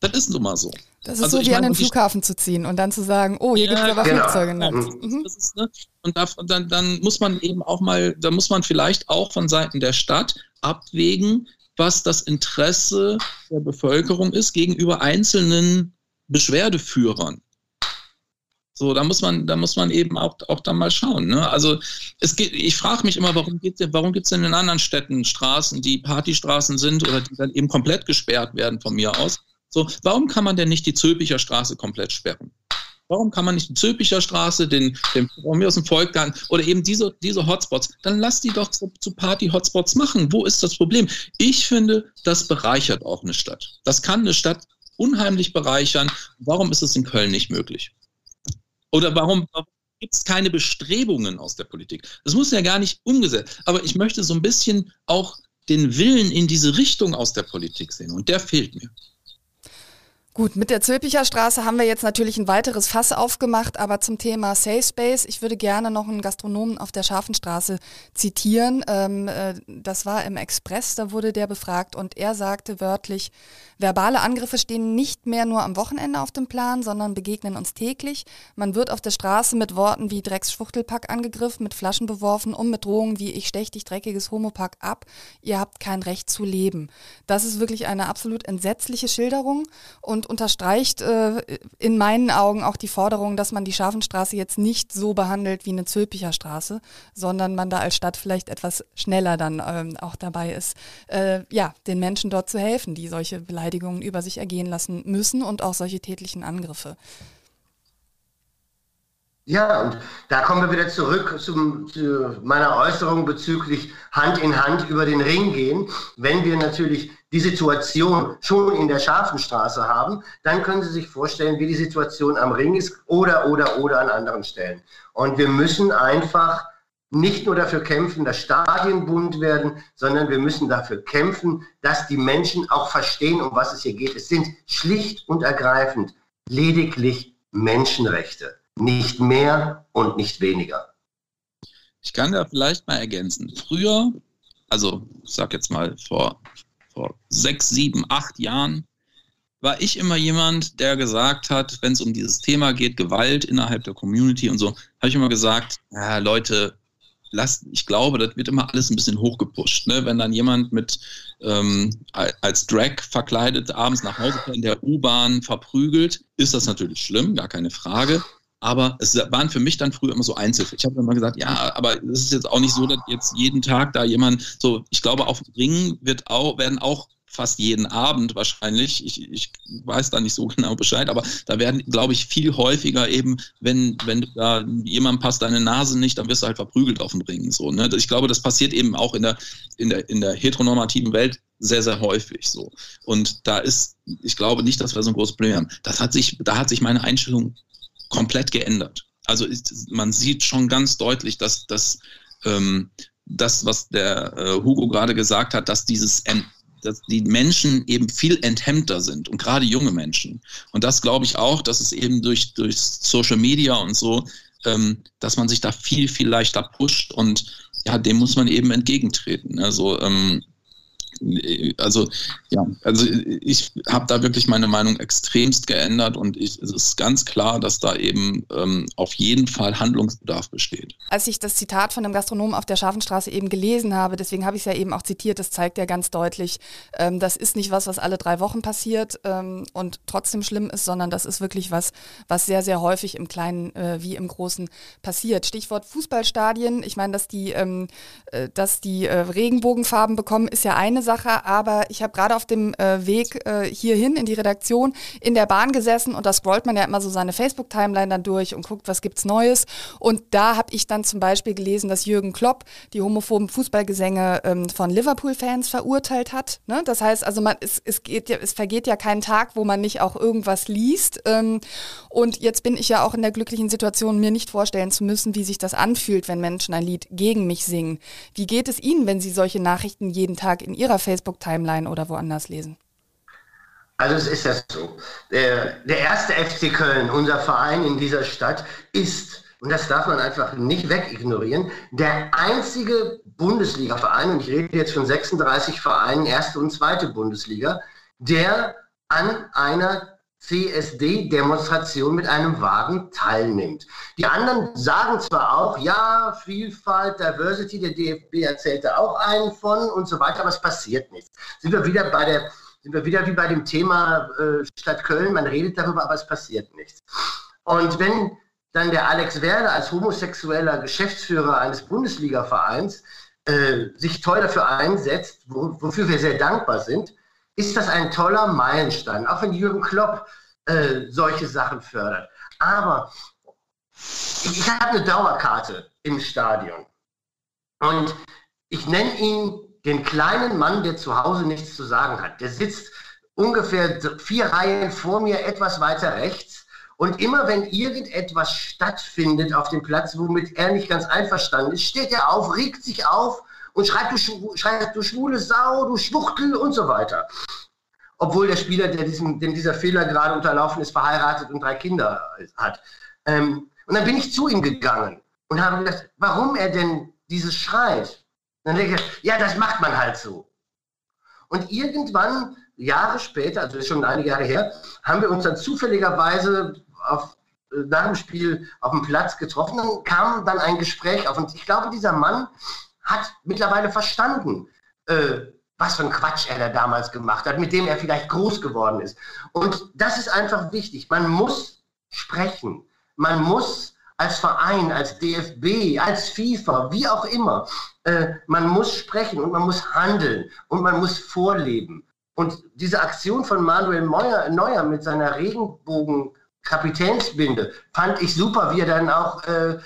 das ist nun mal so. Das ist also so wie meine, an den Flughafen zu ziehen und dann zu sagen, oh, hier ja, gibt es aber genau. Flugzeuge. Mhm. Ist, ne? Und da, dann, dann muss man eben auch mal, da muss man vielleicht auch von Seiten der Stadt abwägen, was das Interesse der Bevölkerung ist gegenüber einzelnen Beschwerdeführern. So, da muss man, da muss man eben auch, auch dann mal schauen. Ne? Also es geht, ich frage mich immer, warum geht warum gibt es denn in anderen Städten Straßen, die Partystraßen sind oder die dann eben komplett gesperrt werden von mir aus? So, warum kann man denn nicht die Zülpicher Straße komplett sperren? Warum kann man nicht die Zülpicher Straße, den, den von mir aus dem Volkgarten oder eben diese, diese Hotspots, dann lass die doch zu, zu Party-Hotspots machen. Wo ist das Problem? Ich finde, das bereichert auch eine Stadt. Das kann eine Stadt unheimlich bereichern. Warum ist es in Köln nicht möglich? Oder warum, warum gibt es keine Bestrebungen aus der Politik? Das muss ja gar nicht umgesetzt. Aber ich möchte so ein bisschen auch den Willen in diese Richtung aus der Politik sehen. Und der fehlt mir. Gut, mit der Zülpicher Straße haben wir jetzt natürlich ein weiteres Fass aufgemacht, aber zum Thema Safe Space, ich würde gerne noch einen Gastronomen auf der Scharfenstraße zitieren. Ähm, äh, das war im Express, da wurde der befragt und er sagte wörtlich, verbale Angriffe stehen nicht mehr nur am Wochenende auf dem Plan, sondern begegnen uns täglich. Man wird auf der Straße mit Worten wie Drecksschwuchtelpack angegriffen, mit Flaschen beworfen und mit Drohungen wie ich stech dich dreckiges Homopack ab, ihr habt kein Recht zu leben. Das ist wirklich eine absolut entsetzliche Schilderung und und unterstreicht äh, in meinen Augen auch die Forderung, dass man die Scharfenstraße jetzt nicht so behandelt wie eine Zülpicher Straße, sondern man da als Stadt vielleicht etwas schneller dann ähm, auch dabei ist, äh, ja, den Menschen dort zu helfen, die solche Beleidigungen über sich ergehen lassen müssen und auch solche tätlichen Angriffe. Ja, und da kommen wir wieder zurück zum, zu meiner Äußerung bezüglich Hand in Hand über den Ring gehen. Wenn wir natürlich die Situation schon in der Scharfenstraße haben, dann können Sie sich vorstellen, wie die Situation am Ring ist oder, oder, oder an anderen Stellen. Und wir müssen einfach nicht nur dafür kämpfen, dass Stadien bunt werden, sondern wir müssen dafür kämpfen, dass die Menschen auch verstehen, um was es hier geht. Es sind schlicht und ergreifend lediglich Menschenrechte. Nicht mehr und nicht weniger. Ich kann da vielleicht mal ergänzen. Früher, also ich sag jetzt mal vor, vor sechs, sieben, acht Jahren, war ich immer jemand, der gesagt hat, wenn es um dieses Thema geht, Gewalt innerhalb der Community und so, habe ich immer gesagt, ja, Leute, lasst, ich glaube, das wird immer alles ein bisschen hochgepusht. Ne? Wenn dann jemand mit ähm, als Drag verkleidet abends nach Hause in der U-Bahn verprügelt, ist das natürlich schlimm, gar keine Frage. Aber es waren für mich dann früher immer so Einzelfälle. Ich habe immer gesagt, ja, aber es ist jetzt auch nicht so, dass jetzt jeden Tag da jemand so, ich glaube, auf Ringen wird auch, werden auch fast jeden Abend wahrscheinlich, ich, ich weiß da nicht so genau Bescheid, aber da werden, glaube ich, viel häufiger eben, wenn, wenn da jemand passt deine Nase nicht, dann wirst du halt verprügelt auf dem Ring. So, ne? Ich glaube, das passiert eben auch in der, in der, in der heteronormativen Welt sehr, sehr häufig so. Und da ist, ich glaube nicht, dass wir so ein großes Problem haben. Das hat sich, da hat sich meine Einstellung komplett geändert. Also ist, man sieht schon ganz deutlich, dass, dass ähm, das, was der äh, Hugo gerade gesagt hat, dass dieses dass die Menschen eben viel enthemmter sind und gerade junge Menschen. Und das glaube ich auch, dass es eben durch, durch Social Media und so, ähm, dass man sich da viel, viel leichter pusht und ja, dem muss man eben entgegentreten. Also ähm, also ja, also ich habe da wirklich meine Meinung extremst geändert und ich, es ist ganz klar, dass da eben ähm, auf jeden Fall Handlungsbedarf besteht. Als ich das Zitat von dem Gastronomen auf der Scharfenstraße eben gelesen habe, deswegen habe ich es ja eben auch zitiert, das zeigt ja ganz deutlich, ähm, das ist nicht was, was alle drei Wochen passiert ähm, und trotzdem schlimm ist, sondern das ist wirklich was, was sehr, sehr häufig im Kleinen äh, wie im Großen passiert. Stichwort Fußballstadien. Ich meine, dass die, ähm, äh, dass die äh, Regenbogenfarben bekommen, ist ja eine Sache, aber ich habe gerade auf dem äh, Weg äh, hierhin in die Redaktion in der Bahn gesessen und da scrollt man ja immer so seine Facebook-Timeline dann durch und guckt, was gibt's Neues. Und da habe ich dann zum Beispiel gelesen, dass Jürgen Klopp die homophoben Fußballgesänge ähm, von Liverpool-Fans verurteilt hat. Ne? Das heißt, also man, es, es, geht ja, es vergeht ja kein Tag, wo man nicht auch irgendwas liest. Ähm, und jetzt bin ich ja auch in der glücklichen Situation, mir nicht vorstellen zu müssen, wie sich das anfühlt, wenn Menschen ein Lied gegen mich singen. Wie geht es Ihnen, wenn Sie solche Nachrichten jeden Tag in Ihrer Facebook-Timeline oder woanders lesen? Also es ist ja so. Der, der erste FC Köln, unser Verein in dieser Stadt, ist, und das darf man einfach nicht wegignorieren, der einzige Bundesliga-Verein, und ich rede jetzt von 36 Vereinen, erste und zweite Bundesliga, der an einer CSD-Demonstration mit einem Wagen teilnimmt. Die anderen sagen zwar auch, ja, Vielfalt, Diversity, der DFB erzählt da auch einen von und so weiter, aber es passiert nichts. Sind wir wieder bei der, sind wir wieder wie bei dem Thema äh, Stadt Köln, man redet darüber, aber es passiert nichts. Und wenn dann der Alex Werder als homosexueller Geschäftsführer eines Bundesliga-Vereins äh, sich toll dafür einsetzt, wo, wofür wir sehr dankbar sind, ist das ein toller Meilenstein, auch wenn Jürgen Klopp äh, solche Sachen fördert. Aber ich habe eine Dauerkarte im Stadion und ich nenne ihn den kleinen Mann, der zu Hause nichts zu sagen hat. Der sitzt ungefähr vier Reihen vor mir, etwas weiter rechts. Und immer wenn irgendetwas stattfindet auf dem Platz, womit er nicht ganz einverstanden ist, steht er auf, regt sich auf und schreit, du, schreit, du schwule Sau, du Schwuchtel und so weiter. Obwohl der Spieler, der diesem, dem dieser Fehler gerade unterlaufen ist, verheiratet und drei Kinder hat. Ähm, und dann bin ich zu ihm gegangen und habe gedacht, warum er denn dieses schreit. dann denke ich, ja, das macht man halt so. Und irgendwann, Jahre später, also schon einige Jahre her, haben wir uns dann zufälligerweise auf, äh, nach dem Spiel auf dem Platz getroffen. Dann kam dann ein Gespräch auf. Und ich glaube, dieser Mann hat mittlerweile verstanden, äh, was für ein Quatsch er da damals gemacht hat, mit dem er vielleicht groß geworden ist. Und das ist einfach wichtig. Man muss sprechen. Man muss als Verein, als DFB, als FIFA, wie auch immer, äh, man muss sprechen und man muss handeln und man muss vorleben. Und diese Aktion von Manuel Neuer, Neuer mit seiner Regenbogen-Kapitänsbinde fand ich super, wie er dann auch äh,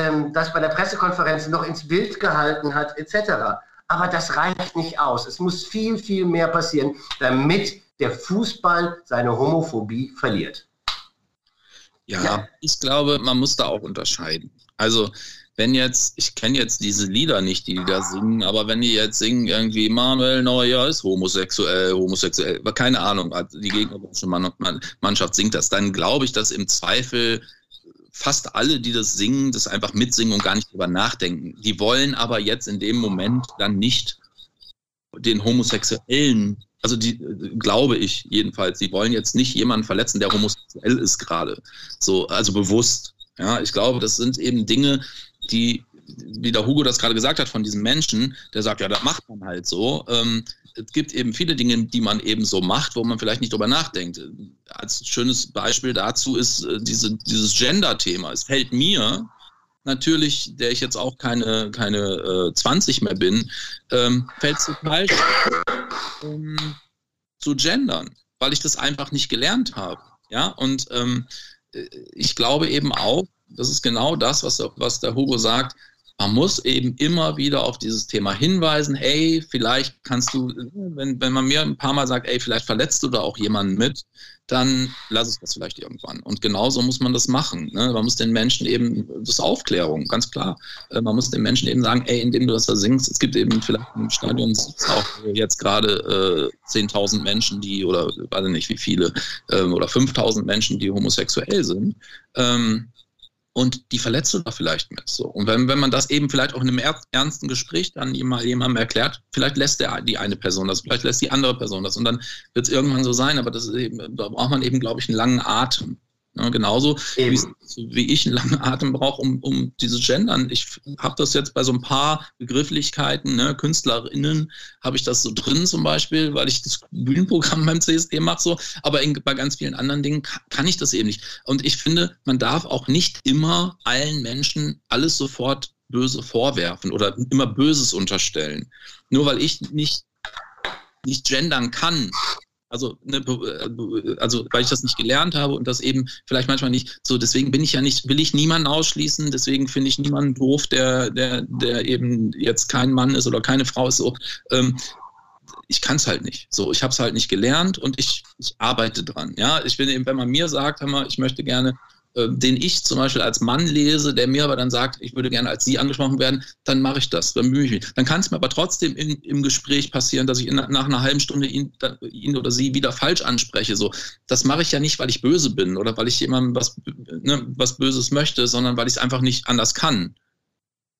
ähm, das bei der Pressekonferenz noch ins Bild gehalten hat, etc. Aber das reicht nicht aus. Es muss viel, viel mehr passieren, damit der Fußball seine Homophobie verliert. Ja, ja, ich glaube, man muss da auch unterscheiden. Also, wenn jetzt, ich kenne jetzt diese Lieder nicht, die die da singen, aber wenn die jetzt singen, irgendwie Manuel Neuer ist homosexuell, homosexuell, keine Ahnung, die gegnerische Mannschaft singt das, dann glaube ich, dass im Zweifel fast alle, die das singen, das einfach mitsingen und gar nicht drüber nachdenken. Die wollen aber jetzt in dem Moment dann nicht den Homosexuellen, also die glaube ich jedenfalls, die wollen jetzt nicht jemanden verletzen, der homosexuell ist gerade. So, also bewusst. Ja, ich glaube, das sind eben Dinge, die, wie der Hugo das gerade gesagt hat, von diesem Menschen, der sagt, ja, das macht man halt so. Ähm, es gibt eben viele Dinge, die man eben so macht, wo man vielleicht nicht drüber nachdenkt. Als schönes Beispiel dazu ist äh, diese, dieses Gender-Thema. Es fällt mir natürlich, der ich jetzt auch keine, keine äh, 20 mehr bin, ähm, fällt es total um, zu gendern, weil ich das einfach nicht gelernt habe. Ja, und ähm, äh, ich glaube eben auch, das ist genau das, was, was der Hugo sagt, man muss eben immer wieder auf dieses Thema hinweisen, hey, vielleicht kannst du, wenn, wenn man mir ein paar Mal sagt, ey, vielleicht verletzt du da auch jemanden mit, dann lass es das vielleicht irgendwann. Und genauso muss man das machen. Ne? Man muss den Menschen eben, das ist Aufklärung, ganz klar. Äh, man muss den Menschen eben sagen, ey, indem du das da singst, es gibt eben vielleicht im Stadion auch jetzt gerade äh, 10.000 Menschen, die, oder weiß nicht wie viele, äh, oder 5.000 Menschen, die homosexuell sind. Ähm, und die verletzt du da vielleicht mit. So. Und wenn, wenn man das eben vielleicht auch in einem ernsten Gespräch dann jemandem erklärt, vielleicht lässt der, die eine Person das, vielleicht lässt die andere Person das und dann wird es irgendwann so sein, aber das eben, da braucht man eben, glaube ich, einen langen Atem. Ja, genauso wie, wie, ich einen langen Atem brauche, um, um dieses Gendern. Ich habe das jetzt bei so ein paar Begrifflichkeiten, ne, KünstlerInnen habe ich das so drin zum Beispiel, weil ich das Bühnenprogramm beim CSD mache so, aber in, bei ganz vielen anderen Dingen kann, kann ich das eben nicht. Und ich finde, man darf auch nicht immer allen Menschen alles sofort böse vorwerfen oder immer Böses unterstellen. Nur weil ich nicht, nicht gendern kann, also, ne, äh, also weil ich das nicht gelernt habe und das eben vielleicht manchmal nicht so, deswegen bin ich ja nicht, will ich niemanden ausschließen, deswegen finde ich niemanden doof, der, der, der eben jetzt kein Mann ist oder keine Frau ist. So, ähm, ich kann es halt nicht. So, ich habe es halt nicht gelernt und ich, ich arbeite dran. Ja, ich bin eben, wenn man mir sagt, mal, ich möchte gerne den ich zum Beispiel als Mann lese, der mir aber dann sagt, ich würde gerne als Sie angesprochen werden, dann mache ich das, dann bemühe ich mich. Dann kann es mir aber trotzdem in, im Gespräch passieren, dass ich in, nach einer halben Stunde ihn, ihn, oder sie wieder falsch anspreche. So, das mache ich ja nicht, weil ich böse bin oder weil ich jemandem was, ne, was Böses möchte, sondern weil ich es einfach nicht anders kann.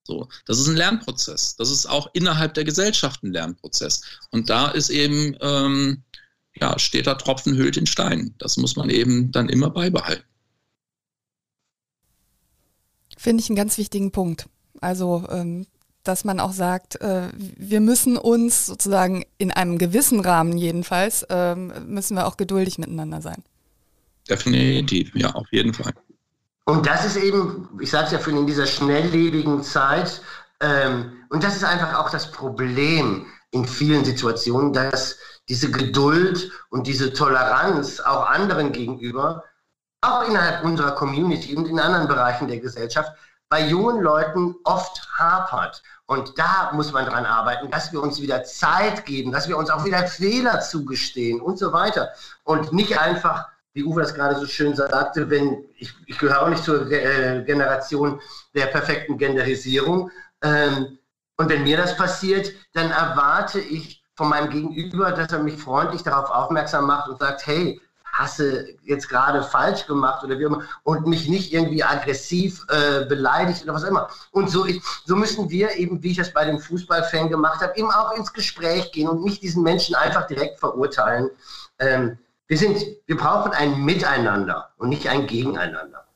So, das ist ein Lernprozess. Das ist auch innerhalb der Gesellschaft ein Lernprozess. Und da ist eben, ähm, ja, steht da Tropfen hüllt den Stein. Das muss man eben dann immer beibehalten. Finde ich einen ganz wichtigen Punkt. Also, ähm, dass man auch sagt, äh, wir müssen uns sozusagen in einem gewissen Rahmen jedenfalls, ähm, müssen wir auch geduldig miteinander sein. Definitiv, ja, auf jeden Fall. Und das ist eben, ich sage es ja vorhin, in dieser schnelllebigen Zeit, ähm, und das ist einfach auch das Problem in vielen Situationen, dass diese Geduld und diese Toleranz auch anderen gegenüber auch innerhalb unserer Community und in anderen Bereichen der Gesellschaft bei jungen Leuten oft hapert. Und da muss man dran arbeiten, dass wir uns wieder Zeit geben, dass wir uns auch wieder Fehler zugestehen und so weiter. Und nicht einfach, wie Uwe das gerade so schön sagte, wenn ich, ich gehöre auch nicht zur äh, Generation der perfekten Genderisierung. Ähm, und wenn mir das passiert, dann erwarte ich von meinem Gegenüber, dass er mich freundlich darauf aufmerksam macht und sagt, hey, hasse jetzt gerade falsch gemacht oder wie immer und mich nicht irgendwie aggressiv äh, beleidigt oder was immer. Und so, ich, so müssen wir eben, wie ich das bei dem Fußballfan gemacht habe, eben auch ins Gespräch gehen und nicht diesen Menschen einfach direkt verurteilen. Ähm, wir, sind, wir brauchen ein Miteinander und nicht ein Gegeneinander.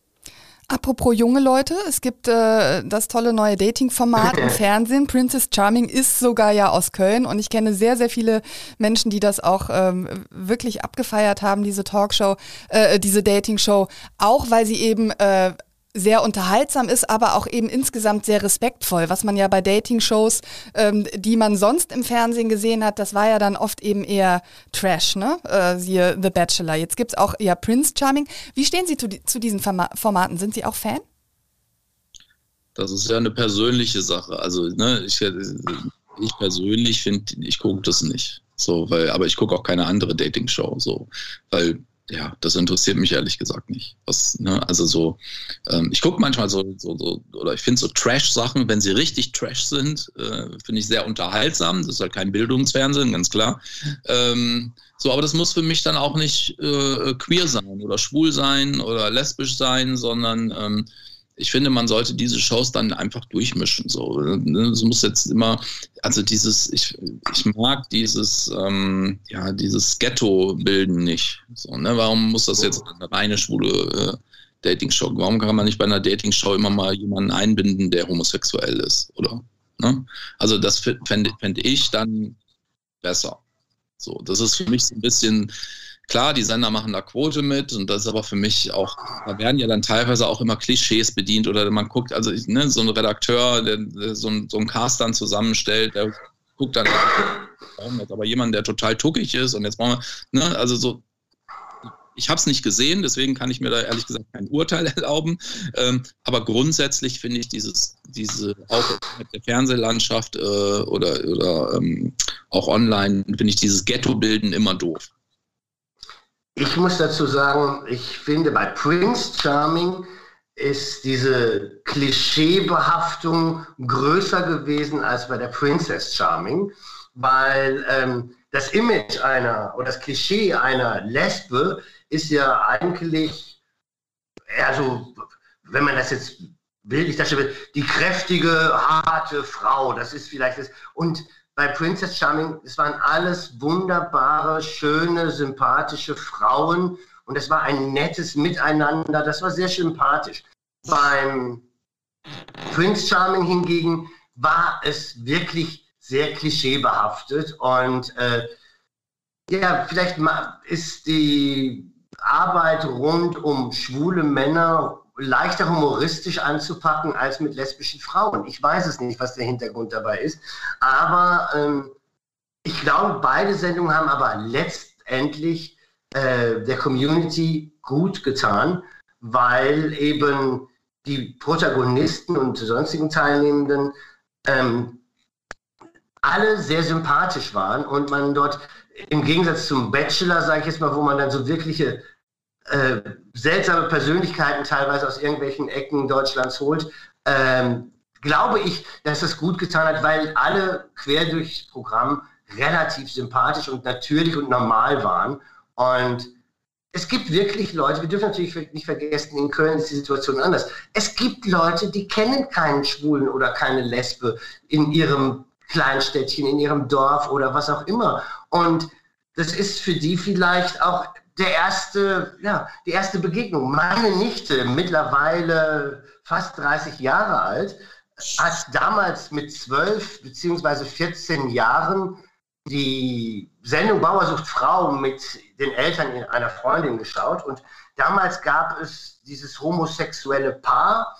Apropos junge Leute, es gibt äh, das tolle neue Dating-Format im Fernsehen. Princess Charming ist sogar ja aus Köln und ich kenne sehr, sehr viele Menschen, die das auch ähm, wirklich abgefeiert haben, diese Talkshow, äh, diese Dating-Show, auch weil sie eben äh, sehr unterhaltsam ist, aber auch eben insgesamt sehr respektvoll, was man ja bei Dating-Shows, ähm, die man sonst im Fernsehen gesehen hat, das war ja dann oft eben eher Trash, ne? Äh, siehe The Bachelor. Jetzt gibt's auch ja Prince Charming. Wie stehen Sie zu, zu diesen Formaten? Sind Sie auch Fan? Das ist ja eine persönliche Sache. Also, ne, ich, ich persönlich finde, ich gucke das nicht. So, weil, aber ich gucke auch keine andere Dating-Show, so, weil ja, das interessiert mich ehrlich gesagt nicht. Was, ne, also so, ähm, ich gucke manchmal so, so, so, oder ich finde so Trash-Sachen, wenn sie richtig Trash sind, äh, finde ich sehr unterhaltsam. Das ist halt kein Bildungsfernsehen, ganz klar. Ähm, so, aber das muss für mich dann auch nicht äh, queer sein oder schwul sein oder lesbisch sein, sondern ähm, ich finde, man sollte diese Shows dann einfach durchmischen. So, ne? es muss jetzt immer, also dieses, ich, ich mag dieses, ähm, ja, dieses Ghetto-Bilden nicht. So, ne? Warum muss das jetzt eine reine schwule äh, Dating-Show? Warum kann man nicht bei einer Dating-Show immer mal jemanden einbinden, der homosexuell ist, oder? Ne? Also das fände fänd ich dann besser. So, das ist für mich so ein bisschen Klar, die Sender machen da Quote mit und das ist aber für mich auch, da werden ja dann teilweise auch immer Klischees bedient oder man guckt, also ne, so ein Redakteur, der, der so, ein, so einen Cast dann zusammenstellt, der guckt dann, aber jemanden, der total tuckig ist und jetzt brauchen wir, ne, also so, ich habe es nicht gesehen, deswegen kann ich mir da ehrlich gesagt kein Urteil erlauben. Ähm, aber grundsätzlich finde ich dieses, diese auch mit der Fernsehlandschaft äh, oder, oder ähm, auch online finde ich dieses Ghetto-Bilden immer doof. Ich muss dazu sagen, ich finde bei Prince Charming ist diese Klischeebehaftung größer gewesen als bei der Princess Charming, weil ähm, das Image einer oder das Klischee einer Lesbe ist ja eigentlich eher so wenn man das jetzt bildlich darstellt, die kräftige, harte Frau, das ist vielleicht das. Und bei Princess Charming, es waren alles wunderbare, schöne, sympathische Frauen und es war ein nettes Miteinander, das war sehr sympathisch. Beim Prince Charming hingegen war es wirklich sehr klischeebehaftet und äh, ja, vielleicht ist die Arbeit rund um schwule Männer leichter humoristisch anzupacken als mit lesbischen Frauen. Ich weiß es nicht, was der Hintergrund dabei ist, aber ähm, ich glaube, beide Sendungen haben aber letztendlich äh, der Community gut getan, weil eben die Protagonisten und sonstigen Teilnehmenden ähm, alle sehr sympathisch waren und man dort im Gegensatz zum Bachelor, sage ich jetzt mal, wo man dann so wirkliche äh, seltsame Persönlichkeiten teilweise aus irgendwelchen Ecken Deutschlands holt, ähm, glaube ich, dass das gut getan hat, weil alle quer durchs Programm relativ sympathisch und natürlich und normal waren. Und es gibt wirklich Leute, wir dürfen natürlich nicht vergessen, in Köln ist die Situation anders. Es gibt Leute, die kennen keinen Schwulen oder keine Lesbe in ihrem Kleinstädtchen, in ihrem Dorf oder was auch immer. Und das ist für die vielleicht auch der erste, ja, die erste Begegnung. Meine Nichte, mittlerweile fast 30 Jahre alt, hat damals mit 12 beziehungsweise 14 Jahren die Sendung Bauer sucht Frau mit den Eltern einer Freundin geschaut und damals gab es dieses homosexuelle Paar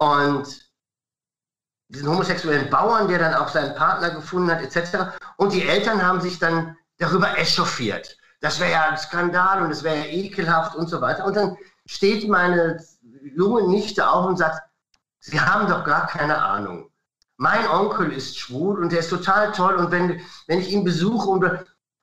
und diesen homosexuellen Bauern, der dann auch seinen Partner gefunden hat, etc. Und die Eltern haben sich dann darüber echauffiert das wäre ja ein Skandal und es wäre ja ekelhaft und so weiter. Und dann steht meine junge Nichte auf und sagt, Sie haben doch gar keine Ahnung. Mein Onkel ist schwul und der ist total toll und wenn, wenn ich ihn besuche und,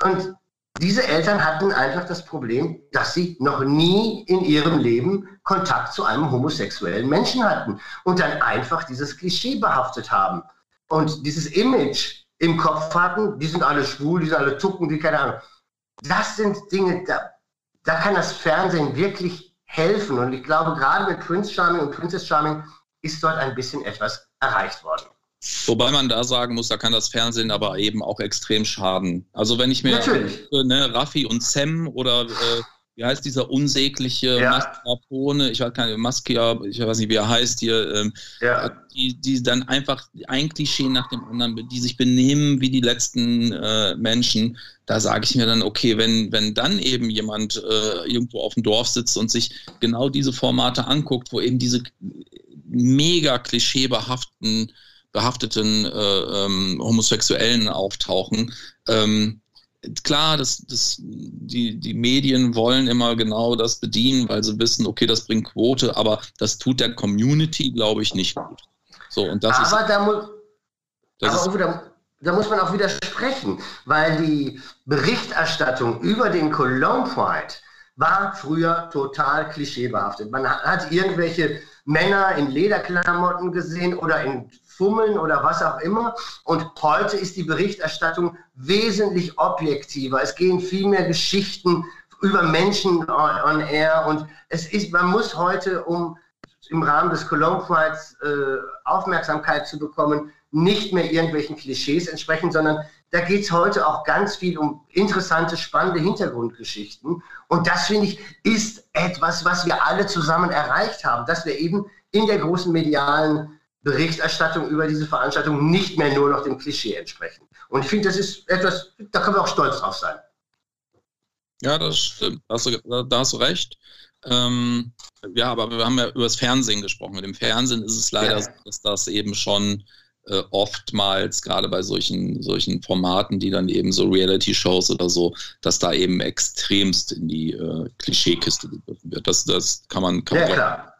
und diese Eltern hatten einfach das Problem, dass sie noch nie in ihrem Leben Kontakt zu einem homosexuellen Menschen hatten und dann einfach dieses Klischee behaftet haben und dieses Image im Kopf hatten, die sind alle schwul, die sind alle tucken, die keine Ahnung das sind Dinge, da, da kann das Fernsehen wirklich helfen. Und ich glaube, gerade mit Prince Charming und Princess Charming ist dort ein bisschen etwas erreicht worden. Wobei man da sagen muss, da kann das Fernsehen aber eben auch extrem schaden. Also wenn ich mir ne, Raffi und Sam oder äh, wie heißt dieser unsägliche ja. Mascarpone, ich weiß keine Maskia, ich weiß nicht, wie er heißt hier, ähm, ja. die, die dann einfach ein Klischee nach dem anderen, die sich benehmen wie die letzten äh, Menschen, da sage ich mir dann, okay, wenn, wenn dann eben jemand äh, irgendwo auf dem Dorf sitzt und sich genau diese Formate anguckt, wo eben diese mega klischeebehafteten behafteten äh, ähm, Homosexuellen auftauchen, ähm, klar, das, das, die, die Medien wollen immer genau das bedienen, weil sie wissen, okay, das bringt Quote, aber das tut der Community, glaube ich, nicht gut. So, und das aber ist, da, mu aber ist, da, da, muss man auch widersprechen, weil die Berichterstattung über den Cologne Pride war früher total klischeebehaftet. Man hat irgendwelche Männer in Lederklamotten gesehen oder in Fummeln oder was auch immer. Und heute ist die Berichterstattung wesentlich objektiver. Es gehen viel mehr Geschichten über Menschen on, on air und es ist, man muss heute, um im Rahmen des Cologne Prides äh, Aufmerksamkeit zu bekommen, nicht mehr irgendwelchen Klischees entsprechen, sondern da geht es heute auch ganz viel um interessante, spannende Hintergrundgeschichten. Und das, finde ich, ist etwas, was wir alle zusammen erreicht haben, dass wir eben in der großen medialen Berichterstattung über diese Veranstaltung nicht mehr nur noch dem Klischee entsprechen. Und ich finde, das ist etwas, da können wir auch stolz drauf sein. Ja, das stimmt. Da hast du, da hast du recht. Ähm, ja, aber wir haben ja über das Fernsehen gesprochen. Mit dem Fernsehen ist es leider ja. so, dass das eben schon äh, oftmals, gerade bei solchen, solchen Formaten, die dann eben so Reality-Shows oder so, dass da eben extremst in die äh, Klischeekiste gegriffen wird. Das, das kann man, kann ja, man klar.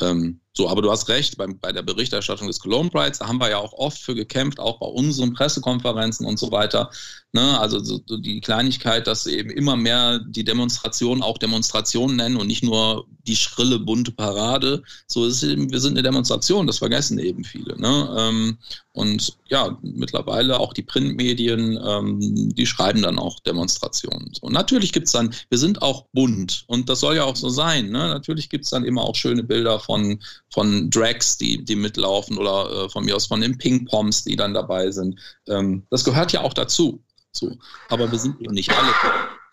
Ähm, so, aber du hast recht, bei, bei der Berichterstattung des Cologne Prides, da haben wir ja auch oft für gekämpft, auch bei unseren Pressekonferenzen und so weiter. Ne? Also so, die Kleinigkeit, dass eben immer mehr die Demonstrationen auch Demonstrationen nennen und nicht nur die schrille, bunte Parade. So ist eben, wir sind eine Demonstration, das vergessen eben viele. Ne? Ähm, und ja, mittlerweile auch die Printmedien, ähm, die schreiben dann auch Demonstrationen. So, natürlich gibt es dann, wir sind auch bunt und das soll ja auch so sein. Ne? Natürlich gibt es dann immer auch schöne Bilder von, von Drags, die, die mitlaufen oder äh, von mir aus von den Ping-Poms, die dann dabei sind. Ähm, das gehört ja auch dazu. So. Aber wir sind eben nicht alle.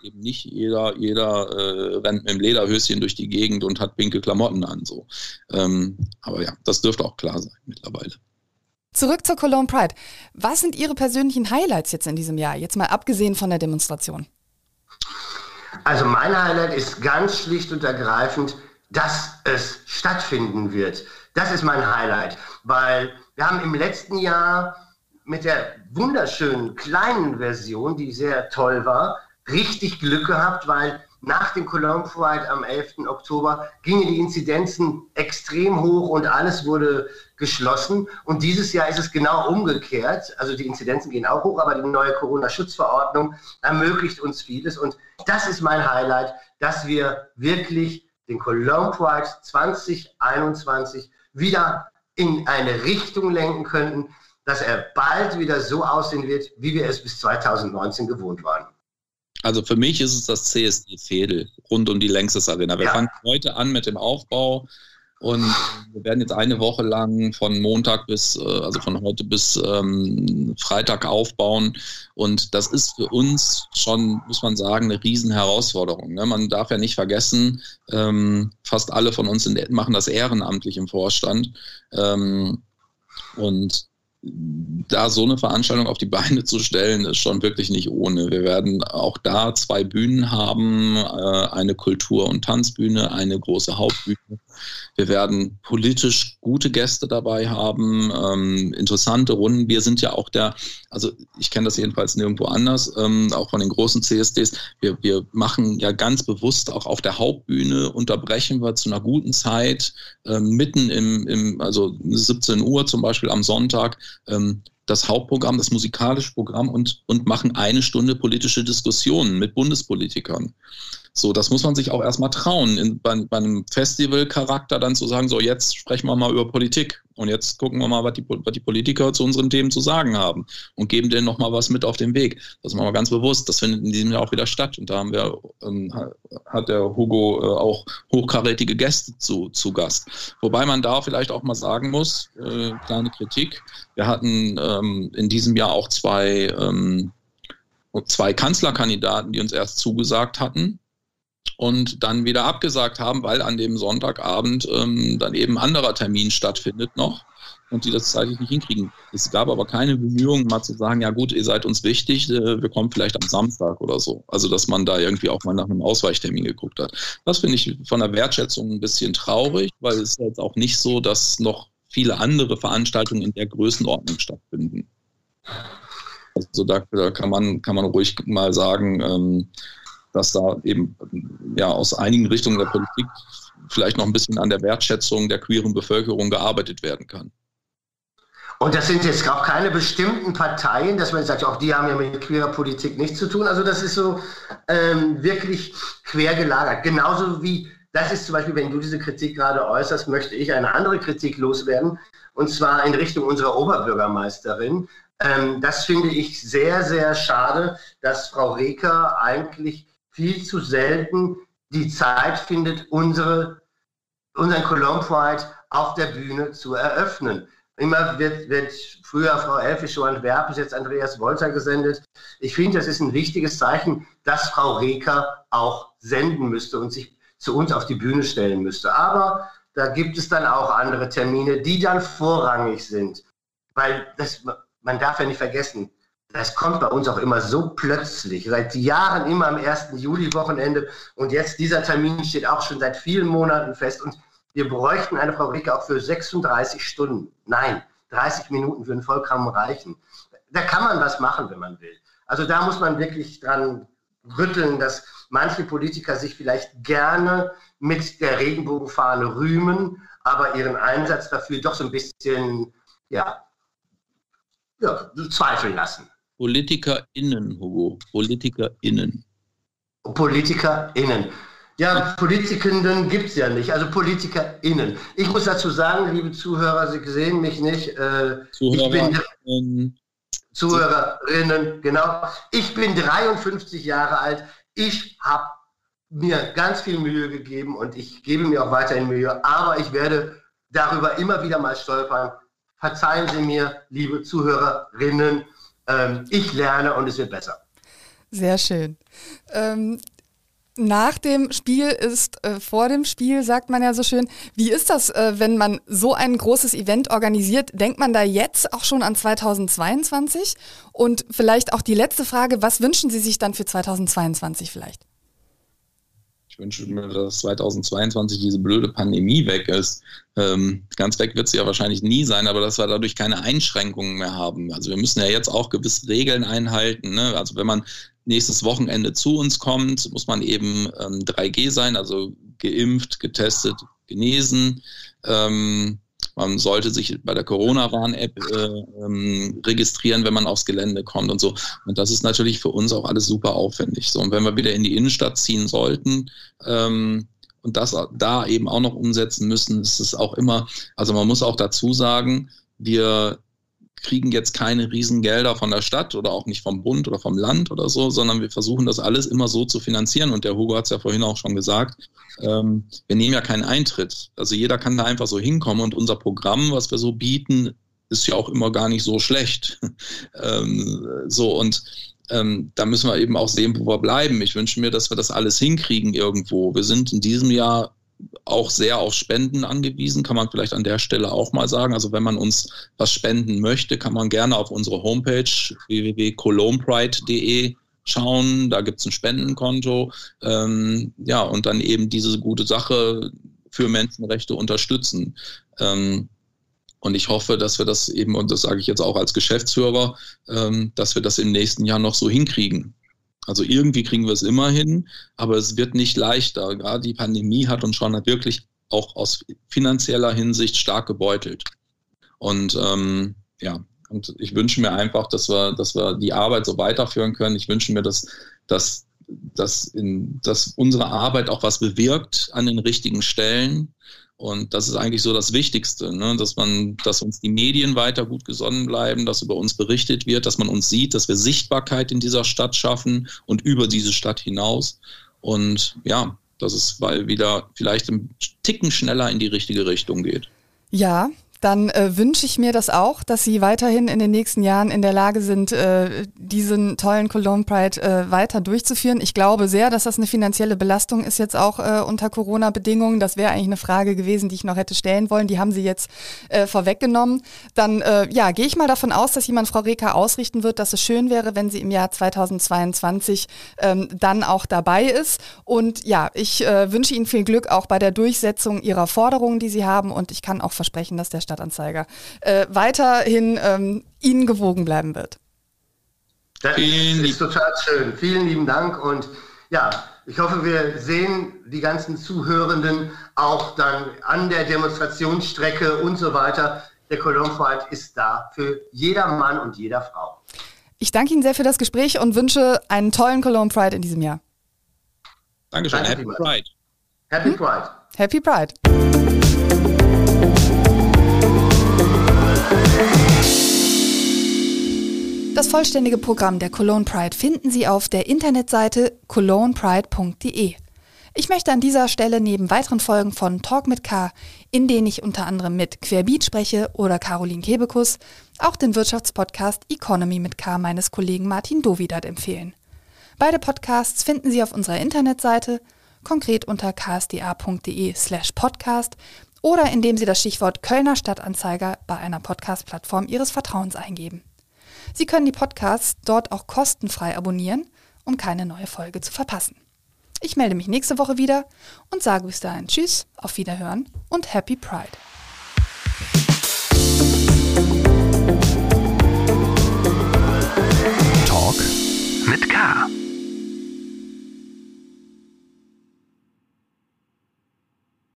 Eben nicht jeder, jeder äh, rennt mit dem Lederhöschen durch die Gegend und hat pinke Klamotten an. So. Ähm, aber ja, das dürfte auch klar sein mittlerweile. Zurück zur Cologne Pride. Was sind Ihre persönlichen Highlights jetzt in diesem Jahr? Jetzt mal abgesehen von der Demonstration. Also mein Highlight ist ganz schlicht und ergreifend, dass es stattfinden wird. Das ist mein Highlight, weil wir haben im letzten Jahr mit der wunderschönen kleinen Version, die sehr toll war, richtig Glück gehabt, weil nach dem Cologne Pride am 11. Oktober gingen die Inzidenzen extrem hoch und alles wurde geschlossen. Und dieses Jahr ist es genau umgekehrt. Also die Inzidenzen gehen auch hoch, aber die neue Corona-Schutzverordnung ermöglicht uns vieles. Und das ist mein Highlight, dass wir wirklich den Cologne Pride 2021 wieder in eine Richtung lenken könnten, dass er bald wieder so aussehen wird, wie wir es bis 2019 gewohnt waren. Also für mich ist es das CSD-Fädel rund um die Längstes Arena. Wir ja. fangen heute an mit dem Aufbau und wir werden jetzt eine Woche lang von Montag bis, äh, also von heute bis ähm, Freitag aufbauen. Und das ist für uns schon, muss man sagen, eine Riesenherausforderung. Ne? Man darf ja nicht vergessen, ähm, fast alle von uns sind, machen das ehrenamtlich im Vorstand. Ähm, und da so eine Veranstaltung auf die Beine zu stellen, ist schon wirklich nicht ohne. Wir werden auch da zwei Bühnen haben, äh, eine Kultur- und Tanzbühne, eine große Hauptbühne. Wir werden politisch gute Gäste dabei haben, ähm, interessante Runden. Wir sind ja auch der, also ich kenne das jedenfalls nirgendwo anders, ähm, auch von den großen CSDs. Wir, wir machen ja ganz bewusst auch auf der Hauptbühne, unterbrechen wir zu einer guten Zeit, äh, mitten im, im, also 17 Uhr zum Beispiel am Sonntag, ähm, das Hauptprogramm, das musikalische Programm und, und machen eine Stunde politische Diskussionen mit Bundespolitikern. So, das muss man sich auch erstmal trauen, in, bei, bei einem Festivalcharakter dann zu sagen, so jetzt sprechen wir mal über Politik und jetzt gucken wir mal, was die, was die Politiker zu unseren Themen zu sagen haben und geben denen nochmal was mit auf den Weg. Das machen wir ganz bewusst. Das findet in diesem Jahr auch wieder statt. Und da haben wir, ähm, hat der Hugo äh, auch hochkarätige Gäste zu, zu Gast. Wobei man da vielleicht auch mal sagen muss, äh, kleine Kritik, wir hatten ähm, in diesem Jahr auch zwei, ähm, zwei Kanzlerkandidaten, die uns erst zugesagt hatten und dann wieder abgesagt haben, weil an dem Sonntagabend ähm, dann eben anderer Termin stattfindet noch und die das zeitlich nicht hinkriegen. Es gab aber keine Bemühungen, mal zu sagen, ja gut, ihr seid uns wichtig, äh, wir kommen vielleicht am Samstag oder so. Also dass man da irgendwie auch mal nach einem Ausweichtermin geguckt hat. Das finde ich von der Wertschätzung ein bisschen traurig, weil es ist jetzt auch nicht so, dass noch viele andere Veranstaltungen in der Größenordnung stattfinden. Also da, da kann man kann man ruhig mal sagen, ähm, dass da eben ja aus einigen Richtungen der Politik vielleicht noch ein bisschen an der Wertschätzung der queeren Bevölkerung gearbeitet werden kann. Und das sind jetzt auch keine bestimmten Parteien, dass man sagt, auch die haben ja mit queerer Politik nichts zu tun. Also das ist so ähm, wirklich quer gelagert. Genauso wie, das ist zum Beispiel, wenn du diese Kritik gerade äußerst, möchte ich eine andere Kritik loswerden. Und zwar in Richtung unserer Oberbürgermeisterin. Ähm, das finde ich sehr, sehr schade, dass Frau Reker eigentlich viel zu selten die Zeit findet, unsere, unseren Pride auf der Bühne zu eröffnen. Immer wird, wird früher Frau Elfisch und Werpes, jetzt Andreas Wolter gesendet. Ich finde, das ist ein wichtiges Zeichen, dass Frau Reker auch senden müsste und sich zu uns auf die Bühne stellen müsste. Aber da gibt es dann auch andere Termine, die dann vorrangig sind. Weil das, man darf ja nicht vergessen, das kommt bei uns auch immer so plötzlich. Seit Jahren immer am 1. Juli-Wochenende. Und jetzt dieser Termin steht auch schon seit vielen Monaten fest. Und wir bräuchten eine Frau Ricke auch für 36 Stunden. Nein, 30 Minuten würden vollkommen reichen. Da kann man was machen, wenn man will. Also da muss man wirklich dran rütteln, dass manche Politiker sich vielleicht gerne mit der Regenbogenfahne rühmen, aber ihren Einsatz dafür doch so ein bisschen ja, ja, zweifeln lassen. PolitikerInnen, Hugo. PolitikerInnen. PolitikerInnen. Ja, Politikenden gibt es ja nicht, also PolitikerInnen. Ich muss dazu sagen, liebe Zuhörer, Sie sehen mich nicht. Äh, Zuhörerinnen. Zuhörerinnen, genau. Ich bin 53 Jahre alt. Ich habe mir ganz viel Mühe gegeben und ich gebe mir auch weiterhin Mühe, aber ich werde darüber immer wieder mal stolpern. Verzeihen Sie mir, liebe Zuhörerinnen, ähm, ich lerne und es wird besser. Sehr schön. Ähm, nach dem Spiel ist äh, vor dem Spiel, sagt man ja so schön. Wie ist das, äh, wenn man so ein großes Event organisiert? Denkt man da jetzt auch schon an 2022? Und vielleicht auch die letzte Frage, was wünschen Sie sich dann für 2022 vielleicht? Ich wünsche mir, dass 2022 diese blöde Pandemie weg ist. Ähm, ganz weg wird sie ja wahrscheinlich nie sein, aber dass wir dadurch keine Einschränkungen mehr haben. Also wir müssen ja jetzt auch gewisse Regeln einhalten. Ne? Also wenn man nächstes Wochenende zu uns kommt, muss man eben ähm, 3G sein, also geimpft, getestet, genesen. Ähm, man sollte sich bei der Corona-Warn-App äh, ähm, registrieren, wenn man aufs Gelände kommt und so. Und das ist natürlich für uns auch alles super aufwendig. So, und wenn wir wieder in die Innenstadt ziehen sollten, ähm, und das da eben auch noch umsetzen müssen, ist es auch immer, also man muss auch dazu sagen, wir kriegen jetzt keine Riesengelder von der Stadt oder auch nicht vom Bund oder vom Land oder so, sondern wir versuchen das alles immer so zu finanzieren. Und der Hugo hat es ja vorhin auch schon gesagt, ähm, wir nehmen ja keinen Eintritt. Also jeder kann da einfach so hinkommen und unser Programm, was wir so bieten, ist ja auch immer gar nicht so schlecht. ähm, so und ähm, da müssen wir eben auch sehen, wo wir bleiben. Ich wünsche mir, dass wir das alles hinkriegen irgendwo. Wir sind in diesem Jahr auch sehr auf Spenden angewiesen, kann man vielleicht an der Stelle auch mal sagen. Also wenn man uns was spenden möchte, kann man gerne auf unsere Homepage www.colompride.de schauen. Da gibt es ein Spendenkonto. Ähm, ja, und dann eben diese gute Sache für Menschenrechte unterstützen. Ähm, und ich hoffe, dass wir das eben, und das sage ich jetzt auch als Geschäftsführer, ähm, dass wir das im nächsten Jahr noch so hinkriegen. Also irgendwie kriegen wir es immer hin, aber es wird nicht leichter. Gerade die Pandemie hat uns schon wirklich auch aus finanzieller Hinsicht stark gebeutelt. Und ähm, ja, und ich wünsche mir einfach, dass wir, dass wir die Arbeit so weiterführen können. Ich wünsche mir, dass, dass, dass, in, dass unsere Arbeit auch was bewirkt an den richtigen Stellen und das ist eigentlich so das Wichtigste, ne? dass man, dass uns die Medien weiter gut gesonnen bleiben, dass über uns berichtet wird, dass man uns sieht, dass wir Sichtbarkeit in dieser Stadt schaffen und über diese Stadt hinaus. Und ja, dass es weil wieder vielleicht ein Ticken schneller in die richtige Richtung geht. Ja, dann äh, wünsche ich mir das auch, dass Sie weiterhin in den nächsten Jahren in der Lage sind, äh, diesen tollen Cologne Pride äh, weiter durchzuführen. Ich glaube sehr, dass das eine finanzielle Belastung ist jetzt auch äh, unter Corona-Bedingungen. Das wäre eigentlich eine Frage gewesen, die ich noch hätte stellen wollen. Die haben Sie jetzt äh, vorweggenommen. Dann äh, ja, gehe ich mal davon aus, dass jemand Frau Reker ausrichten wird, dass es schön wäre, wenn sie im Jahr 2022 ähm, dann auch dabei ist. Und ja, ich wünsche Ihnen viel Glück auch bei der Durchsetzung Ihrer Forderungen, die Sie haben. Und ich kann auch versprechen, dass der Stadtanzeiger, äh, weiterhin ähm, Ihnen gewogen bleiben wird. Das ist total schön. Vielen lieben Dank und ja, ich hoffe, wir sehen die ganzen Zuhörenden auch dann an der Demonstrationsstrecke und so weiter. Der Cologne Pride ist da für jeder Mann und jeder Frau. Ich danke Ihnen sehr für das Gespräch und wünsche einen tollen Cologne Pride in diesem Jahr. Dankeschön. Danke Happy Pride. Happy hm? Pride. Happy Pride. Das vollständige Programm der Cologne Pride finden Sie auf der Internetseite colognepride.de. Ich möchte an dieser Stelle neben weiteren Folgen von Talk mit K, in denen ich unter anderem mit Querbeat spreche oder Caroline Kebekus, auch den Wirtschaftspodcast Economy mit K meines Kollegen Martin Dovidat empfehlen. Beide Podcasts finden Sie auf unserer Internetseite, konkret unter ksda.de slash podcast oder indem Sie das Stichwort Kölner Stadtanzeiger bei einer Podcast-Plattform Ihres Vertrauens eingeben. Sie können die Podcasts dort auch kostenfrei abonnieren, um keine neue Folge zu verpassen. Ich melde mich nächste Woche wieder und sage bis dahin Tschüss, auf Wiederhören und Happy Pride. Talk mit K.